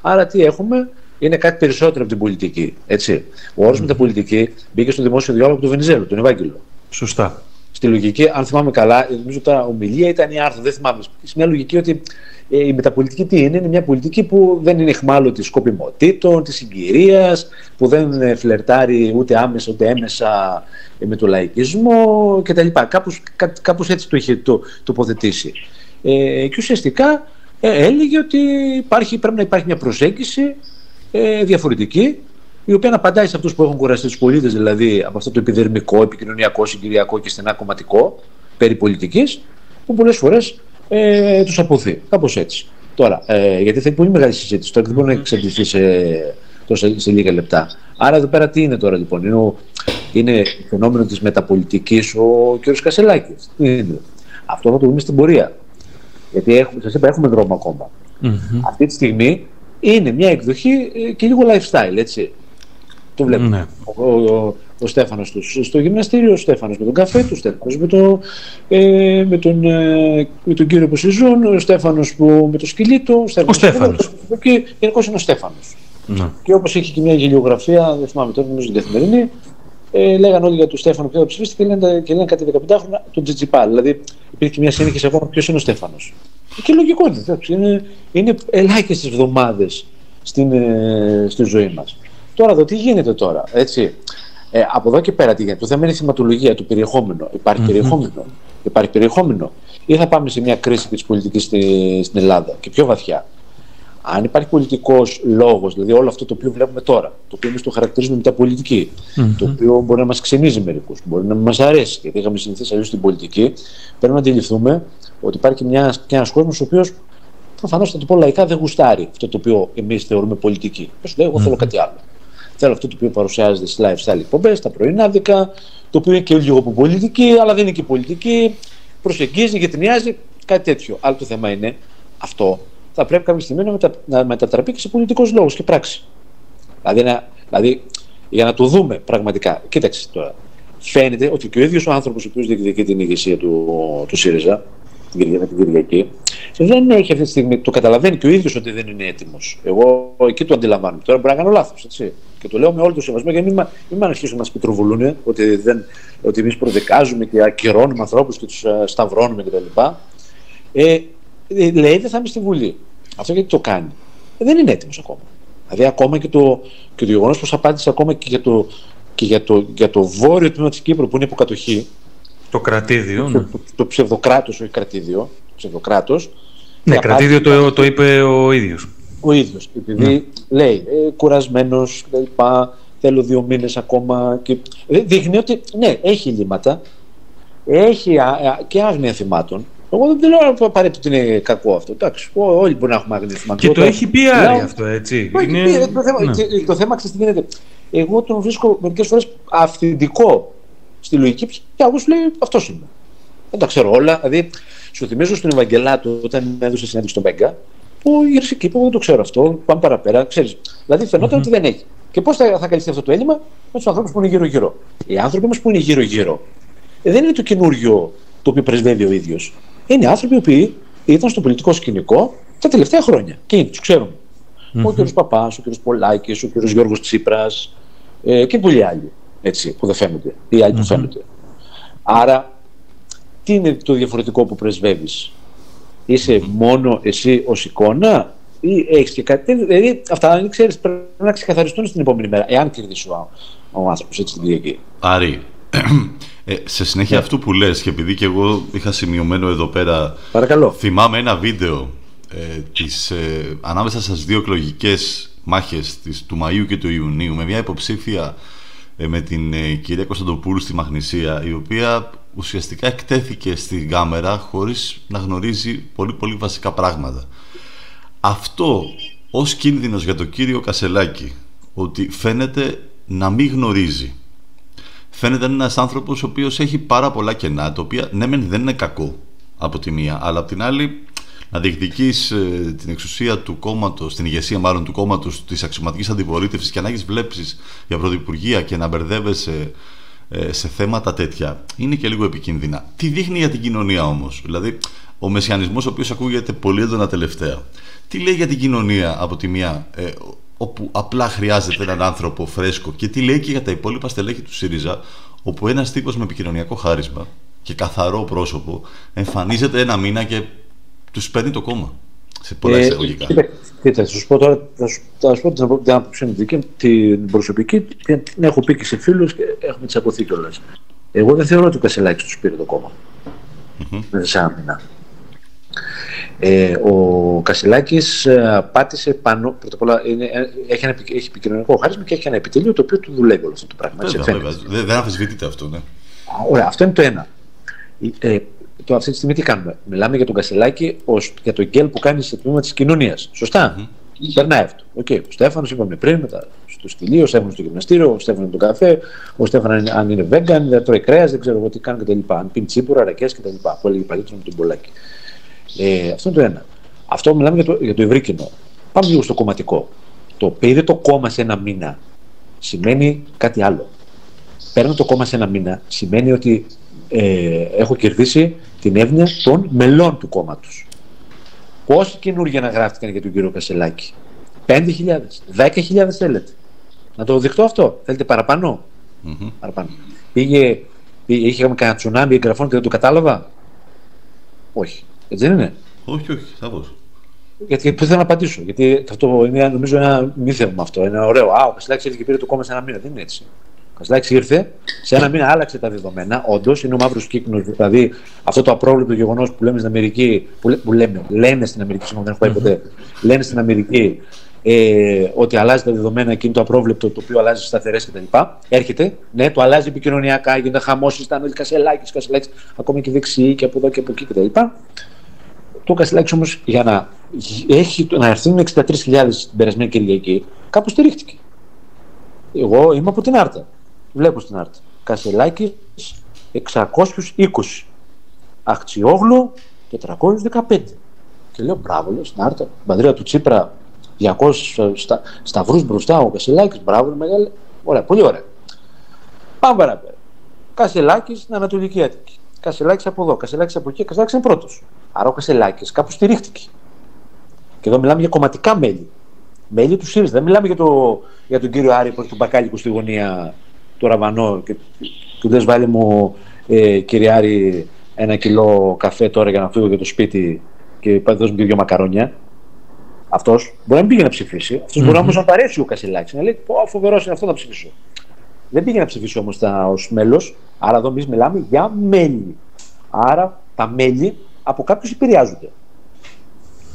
Άρα τι έχουμε, είναι κάτι περισσότερο από την πολιτική. Έτσι. Ο όρος μεταπολιτική μπήκε στο δημόσιο διάλογο από τον Βενιζέλο, τον Ευάγγελο Σωστά. Στη λογική, αν θυμάμαι καλά, νομίζω τώρα ομιλία ήταν η άρθρο, δεν θυμάμαι. Σε μια λογική ότι ε, η μεταπολιτική τι είναι, είναι μια πολιτική που δεν είναι εχμάλωτης σκοπιμοτήτων, της συγκυρίας, που δεν ε, φλερτάρει ούτε άμεσα ούτε έμεσα ε, με το λαϊκισμό κτλ. Κάπως, κά, κάπως έτσι το είχε το, τοποθετήσει. Ε, και ουσιαστικά ε, έλεγε ότι υπάρχει, πρέπει να υπάρχει μια προσέγγιση ε, διαφορετική η οποία να απαντάει σε αυτούς που έχουν κουραστεί τους πολίτες, δηλαδή από αυτό το επιδερμικό, επικοινωνιακό, συγκυριακό και στενά κομματικό περί πολιτικής, που πολλές φορές ε, τους αποθεί. Κάπως έτσι. Τώρα, ε, γιατί θα είναι πολύ μεγάλη συζήτηση, τώρα και δεν μπορεί να εξαντληθεί σε, τόσο, σε λίγα λεπτά. Άρα εδώ πέρα τι είναι τώρα λοιπόν, είναι, ο, είναι φαινόμενο της μεταπολιτικής ο κ. Κασελάκης. Τι είναι; Αυτό θα το δούμε στην πορεία. Γιατί έχουμε, σας είπα, έχουμε δρόμο ακόμα. Αυτή τη στιγμή είναι μια εκδοχή ε, και λίγο lifestyle, έτσι. Το βλέπουμε. Ναι. Ο, ο, ο Στέφανος τους, στο γυμναστήριο, ο Στέφανος με τον καφέ του, ο Στέφανος με, το, ε, με, τον, ε, με τον κύριο που συζούν, ο Στέφανος που, με το σκυλί του, ο Στέφανος. Στέφανος. Και γενικώς είναι ο Στέφανος. Ναι. Και όπως είχε και μια γελιογραφία, δεν θυμάμαι τώρα, νομίζω την καθημερινή, ε, λέγανε όλοι για τον Στέφανο που ψηφίστηκε και λένε, και λένε κάτι 15 χρόνια τον Τζιτζιπά. Δηλαδή υπήρχε μια σύγχυση ακόμα ποιος είναι ο Στέφανος. Και λογικό είναι, εντάξει, είναι, είναι ελάχιστες εβδομάδες στην, ε, στη ζωή μας. Τώρα εδώ τι γίνεται τώρα, έτσι. Ε, από εδώ και πέρα τι γίνεται. Το θέμα είναι η θεματολογία, το περιεχόμενο. Υπάρχει περιεχόμενο. Υπάρχει περιεχόμενο. Ή θα πάμε σε μια κρίση της πολιτικής στη, στην Ελλάδα και πιο βαθιά. Αν υπάρχει πολιτικός λόγος, δηλαδή όλο αυτό το οποίο βλέπουμε τώρα, το οποίο εμείς το χαρακτηρίζουμε μεταπολιτική, το οποίο μπορεί να μας ξενίζει μερικούς, μπορεί να μην μας αρέσει, γιατί είχαμε συνηθίσει αλλιώς στην πολιτική, πρέπει να αντιληφθούμε ότι υπάρχει μια, και ένας κόσμος ο οποίος προφανώς θα το πω λαϊκά δεν γουστάρει αυτό το οποίο εμείς θεωρούμε πολιτική. Και σου λέει, Εγώ θέλω κάτι άλλο. Θέλω αυτό το οποίο παρουσιάζεται στις lifestyle εκπομπές, τα πρωινάδικα, το οποίο είναι και λίγο από πολιτική, αλλά δεν είναι και πολιτική, προσεγγίζει, γετνιάζει, κάτι τέτοιο. Αλλά το θέμα είναι αυτό θα πρέπει κάποια στιγμή να, μετα, να μετατραπεί και σε πολιτικό λόγο και πράξη. Δηλαδή, να, δηλαδή, για να το δούμε πραγματικά. Κοίταξε τώρα. Φαίνεται ότι και ο ίδιος ο άνθρωπος ο οποίος διεκδικεί την ηγεσία του, του ΣΥΡΙΖΑ, την Κυριακή, την Κυριακή, δεν έχει αυτή τη στιγμή, το καταλαβαίνει και ο ίδιος ότι δεν είναι έτοιμος. Εγώ εκεί το αντιλαμβάνομαι. Τώρα μπορεί να κάνω λάθος. Και το λέω με όλο το σεβασμό για να μην, μην αρχίσουν να μας πετροβολούν ότι, δεν, ότι εμείς προδεκάζουμε και ακυρώνουμε ανθρώπους και τους σταυρώνουμε κτλ. Ε, λέει δεν θα είμαι στη Βουλή. Αυτό γιατί το κάνει. Ε, δεν είναι έτοιμος ακόμα. Δηλαδή, ακόμα και το, και το γεγονός πως απάντησε ακόμα και για το, και για το, για το βόρειο τμήμα της Κύπρου που είναι υποκατοχή. Το κρατήδιο. Το, Ναι, το, το ψευδοκράτος, όχι κρατήδιο. Ψευδοκράτος. Ναι κρατήδιο το, το είπε ο ίδιος. ο ίδιος. Επειδή λέει ε, κουρασμένος κτλ. Θέλω δύο μήνες ακόμα. Και... Ε, δείχνει ότι ναι, έχει λύματα. Έχει α, α, και άγνοια θυμάτων. Εγώ δεν λέω απαραίτητο ότι είναι κακό αυτό. Εντάξει, όλοι μπορεί να έχουμε άγνοια θυμάτων. Και το Εγώ έχει πει Άρη αυτό, έτσι. το, Είναι- είναι... το, θέμα, ναι. και το θέμα ξέρεις τι γίνεται; Εγώ τον βρίσκω μερικές φορές αυθεντικό στη λογική και εγώ σου λέει αυτός είμαι. Δεν τα ξέρω όλα. Δηλαδή, σου θυμίζω στον Ευαγγελάτο όταν έδωσε συνέντευξη στον Μπέγκα, που γύρισε και είπε: Εγώ δεν το ξέρω αυτό. Πάμε παραπέρα. Ξέρεις. Δηλαδή, φαινόταν ότι δεν έχει. Και πώς θα, θα καλυφθεί αυτό το έλλειμμα; Με τους ανθρώπους που είναι γύρω-γύρω. Οι άνθρωποι μα που είναι γύρω-γύρω ε, δεν είναι το καινούριο το οποίο πρεσβεύει ο ίδιος. Είναι άνθρωποι οι οποίοι ήταν στο πολιτικό σκηνικό τα τελευταία χρόνια. Και είναι, τους ξέρουμε. Ο κ. Παπάς, ο κ. Πολάκης, ο κ. Γιώργος Τσίπρας ε, και πολλοί άλλοι έτσι, που δεν φαίνονται. Ή άλλοι που φαίνονται. Άρα, τι είναι το διαφορετικό που πρεσβεύεις, Είσαι μόνο εσύ ως εικόνα, ή έχεις και κάτι; τέτοιο; Δηλαδή, αυτά αν ξέρεις πρέπει να ξεκαθαριστούν στην επόμενη μέρα, εάν κερδίσει ο, ο άνθρωπος έτσι την Κυριακή. Άρη, ε, σε συνέχεια αυτού που λες και επειδή και εγώ είχα σημειωμένο εδώ πέρα Παρακαλώ. θυμάμαι ένα βίντεο ε, της, ε, ανάμεσα στις δύο εκλογικές μάχες της, του Μαΐου και του Ιουνίου με μια υποψήφια ε, με την ε, κυρία Κωνσταντοπούλου στη Μαγνησία η οποία ουσιαστικά εκτέθηκε στην κάμερα χωρίς να γνωρίζει πολύ πολύ βασικά πράγματα. Αυτό ως κίνδυνος για τον κύριο Κασελάκη ότι φαίνεται να μην γνωρίζει φαίνεται ένας άνθρωπος ο οποίος έχει πάρα πολλά κενά, τα οποία ναι, μεν δεν είναι κακό από τη μία, αλλά από την άλλη να διεκδικείς την εξουσία του κόμματος, την ηγεσία μάλλον του κόμματος της αξιωματικής αντιπολίτευσης και να έχεις βλέψεις για πρωθυπουργία και να μπερδεύεσαι ε, σε θέματα τέτοια είναι και λίγο επικίνδυνα. Τι δείχνει για την κοινωνία όμως, Δηλαδή, ο μεσιανισμός, ο οποίος ακούγεται πολύ έντονα τελευταία, τι λέει για την κοινωνία από τη μία, ε, όπου απλά χρειάζεται έναν άνθρωπο φρέσκο και τι λέει και για τα υπόλοιπα στελέχη του ΣΥΡΙΖΑ, όπου ένας τύπος με επικοινωνιακό χάρισμα και καθαρό πρόσωπο εμφανίζεται ένα μήνα και τους παίρνει το κόμμα. Σε πολλά εισαγωγικά. κοίτα, κοίτα, θα σου πω τώρα, θα σου, θα σου πω την, απο- την άποψή μου δική μου, την προσωπική, την, την έχω πει και σε φίλους και έχουμε τσακωθεί κιόλας. Εγώ δεν θεωρώ ότι ο Κασελάκης τους πήρε το κόμμα. Μέσα σε ένα μήνα. Ε, ο Κασελάκης πάτησε πάνω. Πρώτα απ' όλα είναι, ε, έχει, ένα, επικ- έχει επικοινωνικό χάρισμα και έχει ένα επιτελείο το οποίο του δουλεύει όλο αυτό το πράγμα. έτσι, Βέβαια, φαίνεται. βέβαια. Δεν, δεν αμφισβητείται αυτό, ναι. Ωραία, αυτό είναι το ένα. Ε, το αυτή τη στιγμή τι κάνουμε. Μιλάμε για τον Κασελάκη ως, για το γκέλ που κάνει σε τμήμα της κοινωνίας. Σωστά. Περνάει αυτό. Okay. Ο Στέφανος, είπαμε πριν, μετά στο σκυλί, ο Στέφανος στο γυμναστήριο, ο Στέφανος με τον καφέ, ο Στέφανος αν, αν είναι vegan, δεν τρώει κρέας, δεν ξέρω εγώ τι κάνει κτλ. Αν πίνει τσίπουρα, ρακές κτλ. Που έλεγε παλιότερα με τον Πολάκη. Ε, αυτό είναι το ένα. Αυτό μιλάμε για το, για το ευρύ κοινό. Πάμε λίγο στο κομματικό. Το πήρε το κόμμα σε ένα μήνα σημαίνει κάτι άλλο. Παίρνω το κόμμα σε ένα μήνα σημαίνει ότι ε, έχω κερδίσει την εύνοια των μελών του κόμματος. Πόσοι καινούργια να γράφτηκαν για τον κύριο Κασελάκη, 5.000, 10.000 θέλετε. Να το δειχτώ αυτό; Θέλετε παραπάνω; Μμμ. παραπάνω. Πήγε, πήγε, είχαμε κανένα τσουνάμι εγγραφών και δεν το κατάλαβα; Όχι. Έτσι δεν είναι; Όχι, όχι, σαφώς. Γιατί πού θέλω να απαντήσω. Γιατί αυτό είναι νομίζω ένα μύθευμα αυτό. Είναι ωραίο. Α, ο Κασιλάκη ήρθε και πήρε το κόμμα σε ένα μήνα. Δεν είναι έτσι. Ο Κασιλάκη ήρθε, σε ένα μήνα άλλαξε τα δεδομένα. Όντως είναι ο μαύρος κύκνος. Δηλαδή αυτό το απρόβλεπτο γεγονός που λέμε στην Αμερική. Που, λέ- που λέμε, λένε στην Αμερική, συγγνώμη, δεν έχω πάει ποτέ. Λένε στην Αμερική ε, ότι αλλάζει τα δεδομένα και είναι το απρόβλεπτο το οποίο αλλάζει σταθερές κτλ. Έρχεται, ναι, το αλλάζει επικοινωνιακά, γίνεται χαμός, ήταν όλοι Κασελάκης, Κασελάκης, ακόμα και δεξιοί και από εδώ και από εκεί κτλ. Το Κασιλάκη όμως για να, έχει, να έρθουν 63.000 την περασμένη Κυριακή, κάπου στηρίχτηκε. Εγώ είμαι από την Άρτα. Βλέπω στην Άρτα. Κασελάκης 620. Αχτσιόγλου 415. Και λέω μπράβο, λέω στην Άρτα. Μπαντρία του Τσίπρα 200 στα, σταυρούς μπροστά ο Κασελάκης, μπράβο, είναι μεγάλη. Ωραία, πολύ ωραία. Πάμε παραπέρα. Κασελάκης στην Ανατολική Αττική. Κασελάκης από εδώ, Κασελάκης από εκεί, Κασελάκης είναι πρώτος. Άρα ο Κασελάκης κάπου στηρίχτηκε. Και εδώ μιλάμε για κομματικά μέλη. Μέλη του ΣΥΡΙΖΑ. Δεν μιλάμε για, το, για τον κύριο Άρη που έχει τον μπακάλικο στη γωνία του Ραβανό και του λες βάλει μου ε, κύριε Άρη ένα κιλό καφέ τώρα για να φύγω για το σπίτι και πάει δώσ' μου και δύο μακαρόνια. Αυτός μπορεί να μην πήγε να ψηφίσει. Αυτός μπορεί όμως να του αρέσει ο Κασελάκης. Να λέει: Πω, φοβερός είναι αυτό να ψηφίσω. Δεν πήγε να ψηφίσει όμως ως μέλος. Άρα εδώ εμείς μιλάμε για μέλη. Άρα τα μέλη από κάποιους επηρεάζονται.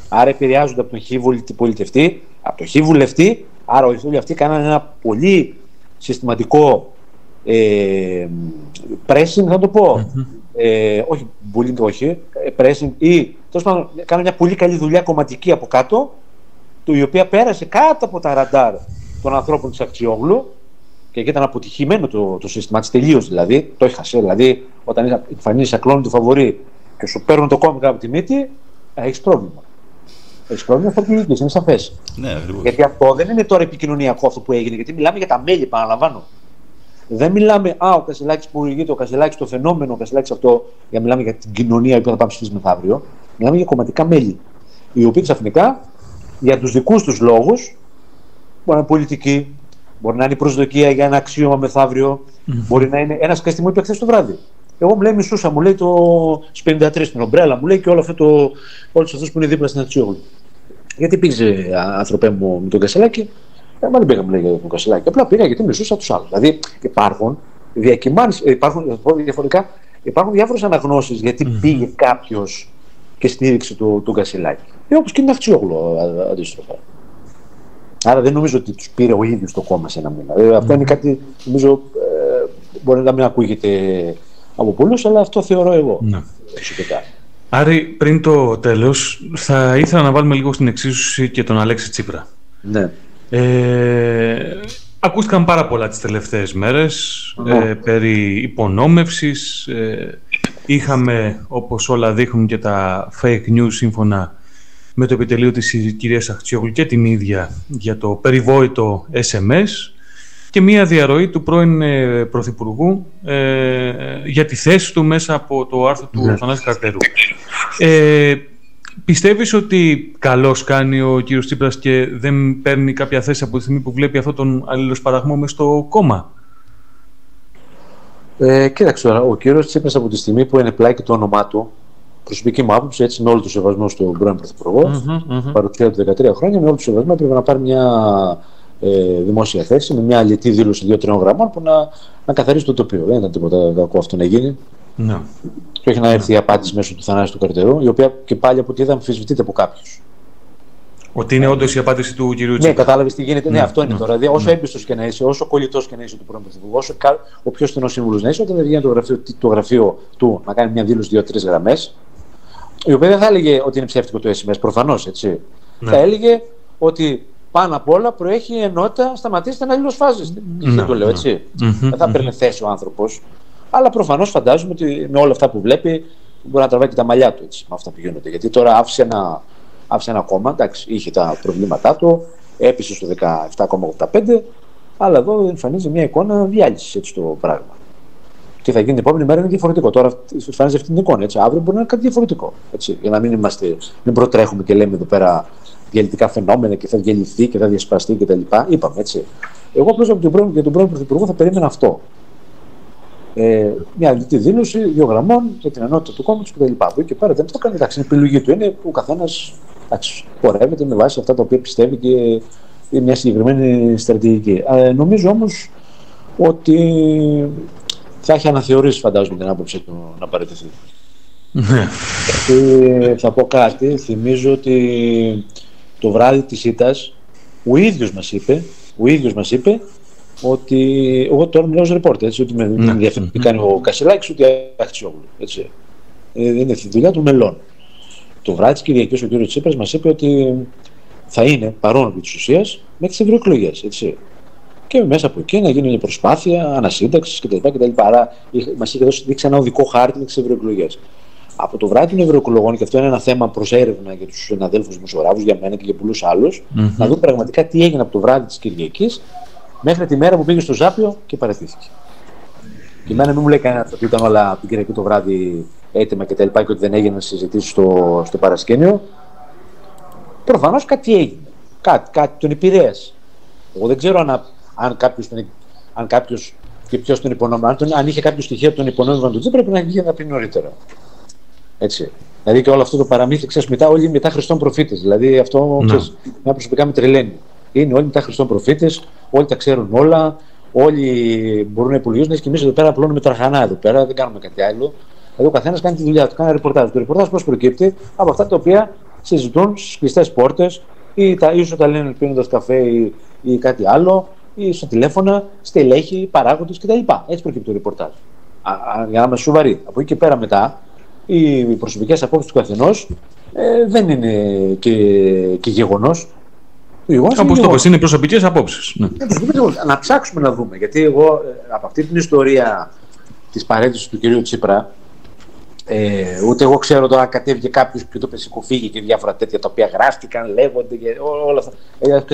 Άρα επηρεάζονται από τον χ πολιτευτή, Από το χι βουλευτή, άρα όλοι αυτοί κάνανε ένα πολύ συστηματικό ε, pressing, θα το πω. Ε, όχι, bullying, όχι. Ε, pressing ή τέλος πάντων κάνανε μια πολύ καλή δουλειά κομματική από κάτω, το, η οποία πέρασε κάτω από τα ραντάρ των ανθρώπων της Αξιόγλου και εκεί ήταν αποτυχημένο το, το σύστημα τη τελείω δηλαδή. Το είχα Δηλαδή, όταν εμφανίζει κλόνη του φαβορή και σου παίρνουν το κόμμα από τη μύτη, έχεις πρόβλημα. Έχεις πρόβλημα στρατηγική, είναι σαφές. Ναι, γιατί αυτό δεν είναι τώρα επικοινωνιακό αυτό που έγινε, γιατί μιλάμε για τα μέλη, επαναλαμβάνω. Δεν μιλάμε, α, ο Κασελάκης που ηγείται, ο Κασελάκης το φαινόμενο, ο Κασελάκης αυτό, για μιλάμε για την κοινωνία που θα πάμε ψηφίσει μεθαύριο. Μιλάμε για κομματικά μέλη. Οι οποίοι ξαφνικά για τους δικούς τους λόγους, μπορεί να είναι πολιτικοί, μπορεί να είναι η προσδοκία για ένα αξίωμα μεθαύριο, mm-hmm. μπορεί να είναι. Ένας σκέφτη μου είπε χθες το βράδυ. Εγώ μου λέει μισούσα, μου λέει το 53 στην ομπρέλα, μου λέει και όλο αυτό το. Όλους αυτούς που είναι δίπλα στην Αξιόγλου. Γιατί πήγε, άνθρωπέ μου, με τον Κασελάκη, ε, μα δεν πήγα, μου λέει για τον Κασελάκη. Απλά πήγα γιατί μισούσα τους άλλους. Δηλαδή υπάρχουν διακυμάνσεις, ε, υπάρχουν διαφορετικά, υπάρχουν διάφορες αναγνώσεις γιατί mm-hmm. πήγε κάποιος και στήριξε τον το Κασελάκη. Ε, Όπως και την Αξιόγλου αντίστροφα. Άρα δεν νομίζω ότι τους πήρε ο ίδιος το κόμμα σε ένα μήνα. Ε, αυτό είναι κάτι, νομίζω, ε, μπορεί να μην ακούγεται από πολλούς, αλλά αυτό θεωρώ εγώ. Ναι. Άρη, πριν το τέλος, θα ήθελα να βάλουμε λίγο στην εξίσωση και τον Αλέξη Τσίπρα. Ναι. Ε, ακούστηκαν πάρα πολλά τις τελευταίες ε, περί υπονόμευσης. Ε, είχαμε, όπως όλα δείχνουν και τα fake news σύμφωνα με το επιτελείο της κυρίας Αχτσιόγλου και την ίδια για το περιβόητο SMS και μία διαρροή του πρώην ε, Πρωθυπουργού ε, για τη θέση του μέσα από το άρθρο του ναι. Θανάση Καρτερού. Ε, πιστεύεις ότι καλώς κάνει ο κύριος Τσίπρας και δεν παίρνει κάποια θέση από τη στιγμή που βλέπει αυτόν τον αλληλοσπαραγμό μες στο κόμμα; Ε, κοίταξε τώρα, ο κύριος Τσίπρας από τη στιγμή που είναι πλάκι το όνομά του προσωπική μου άποψη, έτσι, με όλο το σεβασμό στον πρώην Πρωθυπουργό, mm-hmm, mm-hmm. παρουσία του 13 χρόνια, με όλο το σεβασμό έπρεπε να πάρει μια ε, δημόσια θέση, με μια αλητή δήλωση δύο-τριών γραμμών που να, να καθαρίσει το τοπίο. Δεν ήταν τίποτα κακό αυτό να γίνει. Ναι. Και όχι να έρθει η απάντηση μέσω του θανάσου του καρτερού, η οποία και πάλι από ό,τι είδα αμφισβητείται από κάποιους. Ότι είναι όντως η απάντηση του κυρίου Τσίπρα. Ναι, κατάλαβες τι γίνεται. Ναι, ναι αυτό είναι ναι. τώρα. Δηλαδή, όσο ναι. έμπιστος και να είσαι, όσο κολλητός και να είσαι του πρώην Πρωθυπουργού, όσο ο πιο στενός σύμβουλος να είσαι, όταν δεν βγαίνει το γραφείο, το γραφείο του να κάνει μια δήλωση δύο-τρει γραμμές, η οποία δεν θα έλεγε ότι είναι ψεύτικο το SMS, προφανώς έτσι. Ναι. Θα έλεγε ότι πάνω απ' όλα προέχει η ενότητα, σταματήστε να αλληλοσφάζεστε. Ναι, το λέω ναι. έτσι. Δεν θα παίρνει θέση ο άνθρωπος. Αλλά προφανώς φαντάζομαι ότι με όλα αυτά που βλέπει μπορεί να τραβάει και τα μαλλιά του έτσι, με αυτά που γίνονται. Γιατί τώρα άφησε ένα, άφησε ένα κόμμα, εντάξει, είχε τα προβλήματά του, έπεισε στο 17,85, αλλά εδώ εμφανίζει μια εικόνα διάλυσης έτσι το πράγμα τι θα γίνει την επόμενη μέρα είναι διαφορετικό. Τώρα φάνηκε αυτή την εικόνα. Έτσι. Αύριο μπορεί να είναι κάτι διαφορετικό. Έτσι. Για να μην, είμαστε, μην προτρέχουμε και λέμε εδώ πέρα διαλυτικά φαινόμενα και θα διαλυθεί και θα διασπαστεί κτλ. Είπαμε έτσι. Εγώ απλώς για τον πρώην Πρωθυπουργό θα περίμενα αυτό. Ε, μια αληθή δήλωση δύο γραμμών για την ενότητα του κόμματος κτλ. Από εκεί και πέρα δεν το κάνει. Εντάξει, η επιλογή του είναι που ο καθένα πορεύεται με βάση αυτά τα οποία πιστεύει και είναι μια συγκεκριμένη στρατηγική. Ε, νομίζω όμως ότι θα έχει αναθεωρήσει φαντάζομαι την άποψη του να παραιτηθεί. Ναι. θα πω κάτι, θυμίζω ότι το βράδυ της ήττας ο ίδιος μας είπε, ο ίδιος μας είπε ότι εγώ τώρα μιλάω ως ρεπόρτερ, έτσι, ότι με ναι. ενδιαφέρει τι κάνει ο Κασελάκης, ούτε Αχτσιόγλου, έτσι. Ε, είναι τη δουλειά των μελών. Το βράδυ της Κυριακής ο κ. Τσίπρας μας είπε ότι θα είναι παρόν επί της ουσίας μέχρι τις ευρωεκλογές, έτσι και μέσα από εκεί να γίνει μια προσπάθεια ανασύνταξης κτλ. κτλ. Άρα μας είχε δώσει δείξει ένα οδικό χάρτη με τις ευρωεκλογές. Από το βράδυ των ευρωεκλογών, και αυτό είναι ένα θέμα προς έρευνα για τους συναδέλφους δημοσιογράφους, για μένα και για πολλούς άλλους, mm-hmm. να δούμε πραγματικά τι έγινε από το βράδυ της Κυριακής μέχρι τη μέρα που πήγε στο Ζάπιο και παρεθύθηκε. Και εμένα μην μου λέει κανένας ότι ήταν όλα από την Κυριακή το βράδυ έτοιμα και τα λοιπά και ότι δεν έγιναν συζητήσεις στο, στο παρασκήνιο. Προφανώς κάτι έγινε. Κάτι, κάτι τον επηρέασε. Εγώ δεν ξέρω αν αν κάποιος αν κάποιος, και ποιος τον υπονόμευε, αν, αν είχε κάποιο στοιχείο τον υπονόμευαν τον Τζίπρα, πρέπει να βγει να πει νωρίτερα. Έτσι. Δηλαδή και όλο αυτό το παραμύθι, ξέρεις, μετά όλοι μετά Χριστόν προφήτες. Δηλαδή αυτό ναι. ξέρεις, μια προσωπικά με τρελαίνει. Είναι όλοι μετά Χριστόν προφήτες, όλοι τα ξέρουν όλα, όλοι μπορούν να υπολογίζουν και εμείς εδώ πέρα απλώνουμε τραχανά εδώ πέρα, δεν κάνουμε κάτι άλλο. Δηλαδή ο καθένας κάνει τη δουλειά του, κάνει ρεπορτάζ. Το ρεπορτάζ πώς προκύπτει; Από αυτά τα οποία συζητούν στις κλειστές πόρτες ή, τα, ίσως τα λένε πίνοντας καφέ ή, ή κάτι άλλο, ή στο τηλέφωνα, στελέχη, παράγοντες κτλ. Έτσι προκύπτει το ρεπορτάζ. Α, α, για να είμαι σοβαρή. Από εκεί και πέρα μετά, οι προσωπικές απόψεις του καθενός ε, δεν είναι και, και γεγονός. Όπως το πω, είναι προσωπικές απόψεις. Ναι. Να ψάξουμε να δούμε. Γιατί εγώ ε, από αυτή την ιστορία της παρέτησης του κυρίου Τσίπρα, ε, ούτε εγώ ξέρω τώρα κατέβηκε κάποιος και το πεσικοφύγει και διάφορα τέτοια τα οποία γράφτηκαν, λέγονται και όλα αυτά.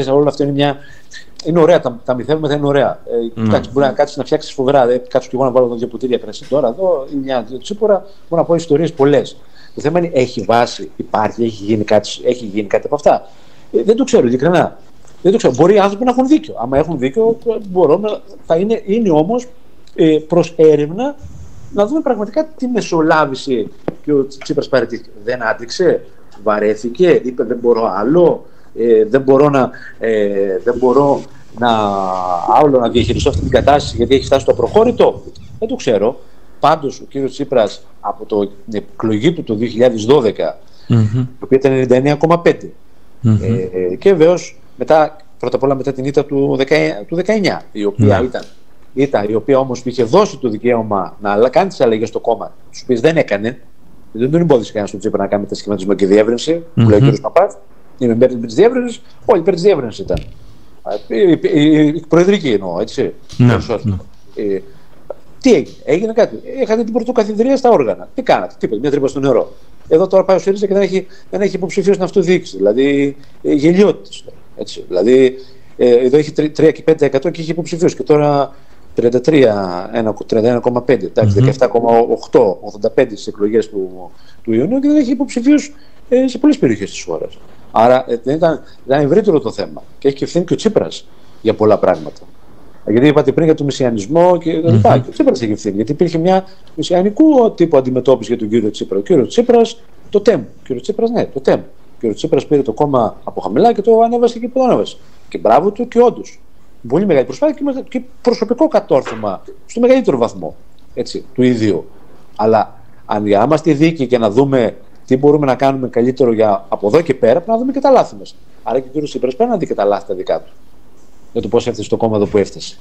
Ε, όλο αυτό είναι μια. Είναι ωραία, τα, τα μυθεύματα είναι ωραία. Ε, mm. μπορεί να κάτσεις να φτιάξεις φοβερά. Δεν κάτσω και εγώ να βάλω δύο ποτήρια κρασί τώρα εδώ ή μια δύο τσίπορα. Μπορώ να πω ιστορίες πολλές. Το θέμα είναι έχει βάση, υπάρχει, έχει γίνει κάτι, έχει γίνει κάτι από αυτά. Ε, δεν το ξέρω ειλικρινά. Δεν το ξέρω. Μπορεί οι άνθρωποι να έχουν δίκιο. Άμα έχουν δίκιο, μπορούμε, θα είναι, είναι όμως ε, προς έρευνα να δούμε πραγματικά τι μεσολάβηση και ο Τσίπρας παραιτήθηκε. Δεν άντεξε, βαρέθηκε, είπε δεν μπορώ άλλο, ε, δεν μπορώ να, ε, δεν μπορώ να, άλλο να διαχειριστώ αυτή την κατάσταση γιατί έχει φτάσει στο προχώρητο. Δεν το ξέρω. Πάντως ο κύριος Τσίπρας από το, την εκλογή του το 2012, mm-hmm. το οποίο ήταν 99,5 ε, και βεβαίως μετά, πρώτα απ' όλα μετά την ήττα του, 19, του 19, η οποία ήταν ήταν η οποία όμως είχε δώσει το δικαίωμα να κάνει τις αλλαγές στο κόμμα, τις οποίες δεν έκανε, δεν τον εμπόδισε κανένας στον Τσίπρα να κάνει μετασχηματισμό και διεύρυνση, mm-hmm. που λέει ο κ. Παπάς. Είμαι υπέρ της διεύρυνσης, όλοι υπέρ της διεύρυνσης ήταν. Η προεδρική εννοώ, έτσι. Ναι, ναι. Ε, τι έγινε, έγινε κάτι. Είχατε την πρωτοκαθεδρία στα όργανα. Τι κάνατε, τίποτα, μια τρύπα στο νερό. Εδώ τώρα πάει ο ΣΥΡΙΖΑ και δεν έχει, δεν έχει υποψηφίο στην αυτοδιοίκηση. Δηλαδή ε, γελιότητες. Δηλαδή ε, εδώ έχει 3 και 5% και έχει υποψηφίου. Και τώρα 33, 31,5, εντάξει, 17,8, 85 στις εκλογές του, του Ιουνίου και δεν έχει υποψηφίου ε, σε πολλές περιοχές της χώρας. Άρα ε, δεν ήταν, ήταν ευρύτερο το θέμα. Και έχει και ευθύνη και ο Τσίπρας για πολλά πράγματα. Γιατί είπατε πριν για το μεσιανισμό και τα λοιπά. Και ο Τσίπρας έχει ευθύνη. Γιατί υπήρχε μια μεσιανικού τύπου αντιμετώπιση για τον κύριο Τσίπρα. Ο κύριος Τσίπρας, το ΤΕΜ. Ο κύριος Τσίπρας, ναι, το ΤΕΜ. Ο κύριος Τσίπρας πήρε το κόμμα από χαμηλά και το ανέβασε και που το ανέβασε. Και μπράβο του και όντως πολύ μεγάλη προσπάθεια και προσωπικό κατόρθωμα στο μεγαλύτερο βαθμό έτσι, του ίδιου. Αλλά αν για να είμαστε δίκαιοι και να δούμε τι μπορούμε να κάνουμε καλύτερο για από εδώ και πέρα, πρέπει να δούμε και τα λάθη μας. Άρα και ο κ. Σύπρα πρέπει να δει και τα λάθη τα δικά του. Για το πώς έφτασε στο κόμμα εδώ που έφτασε.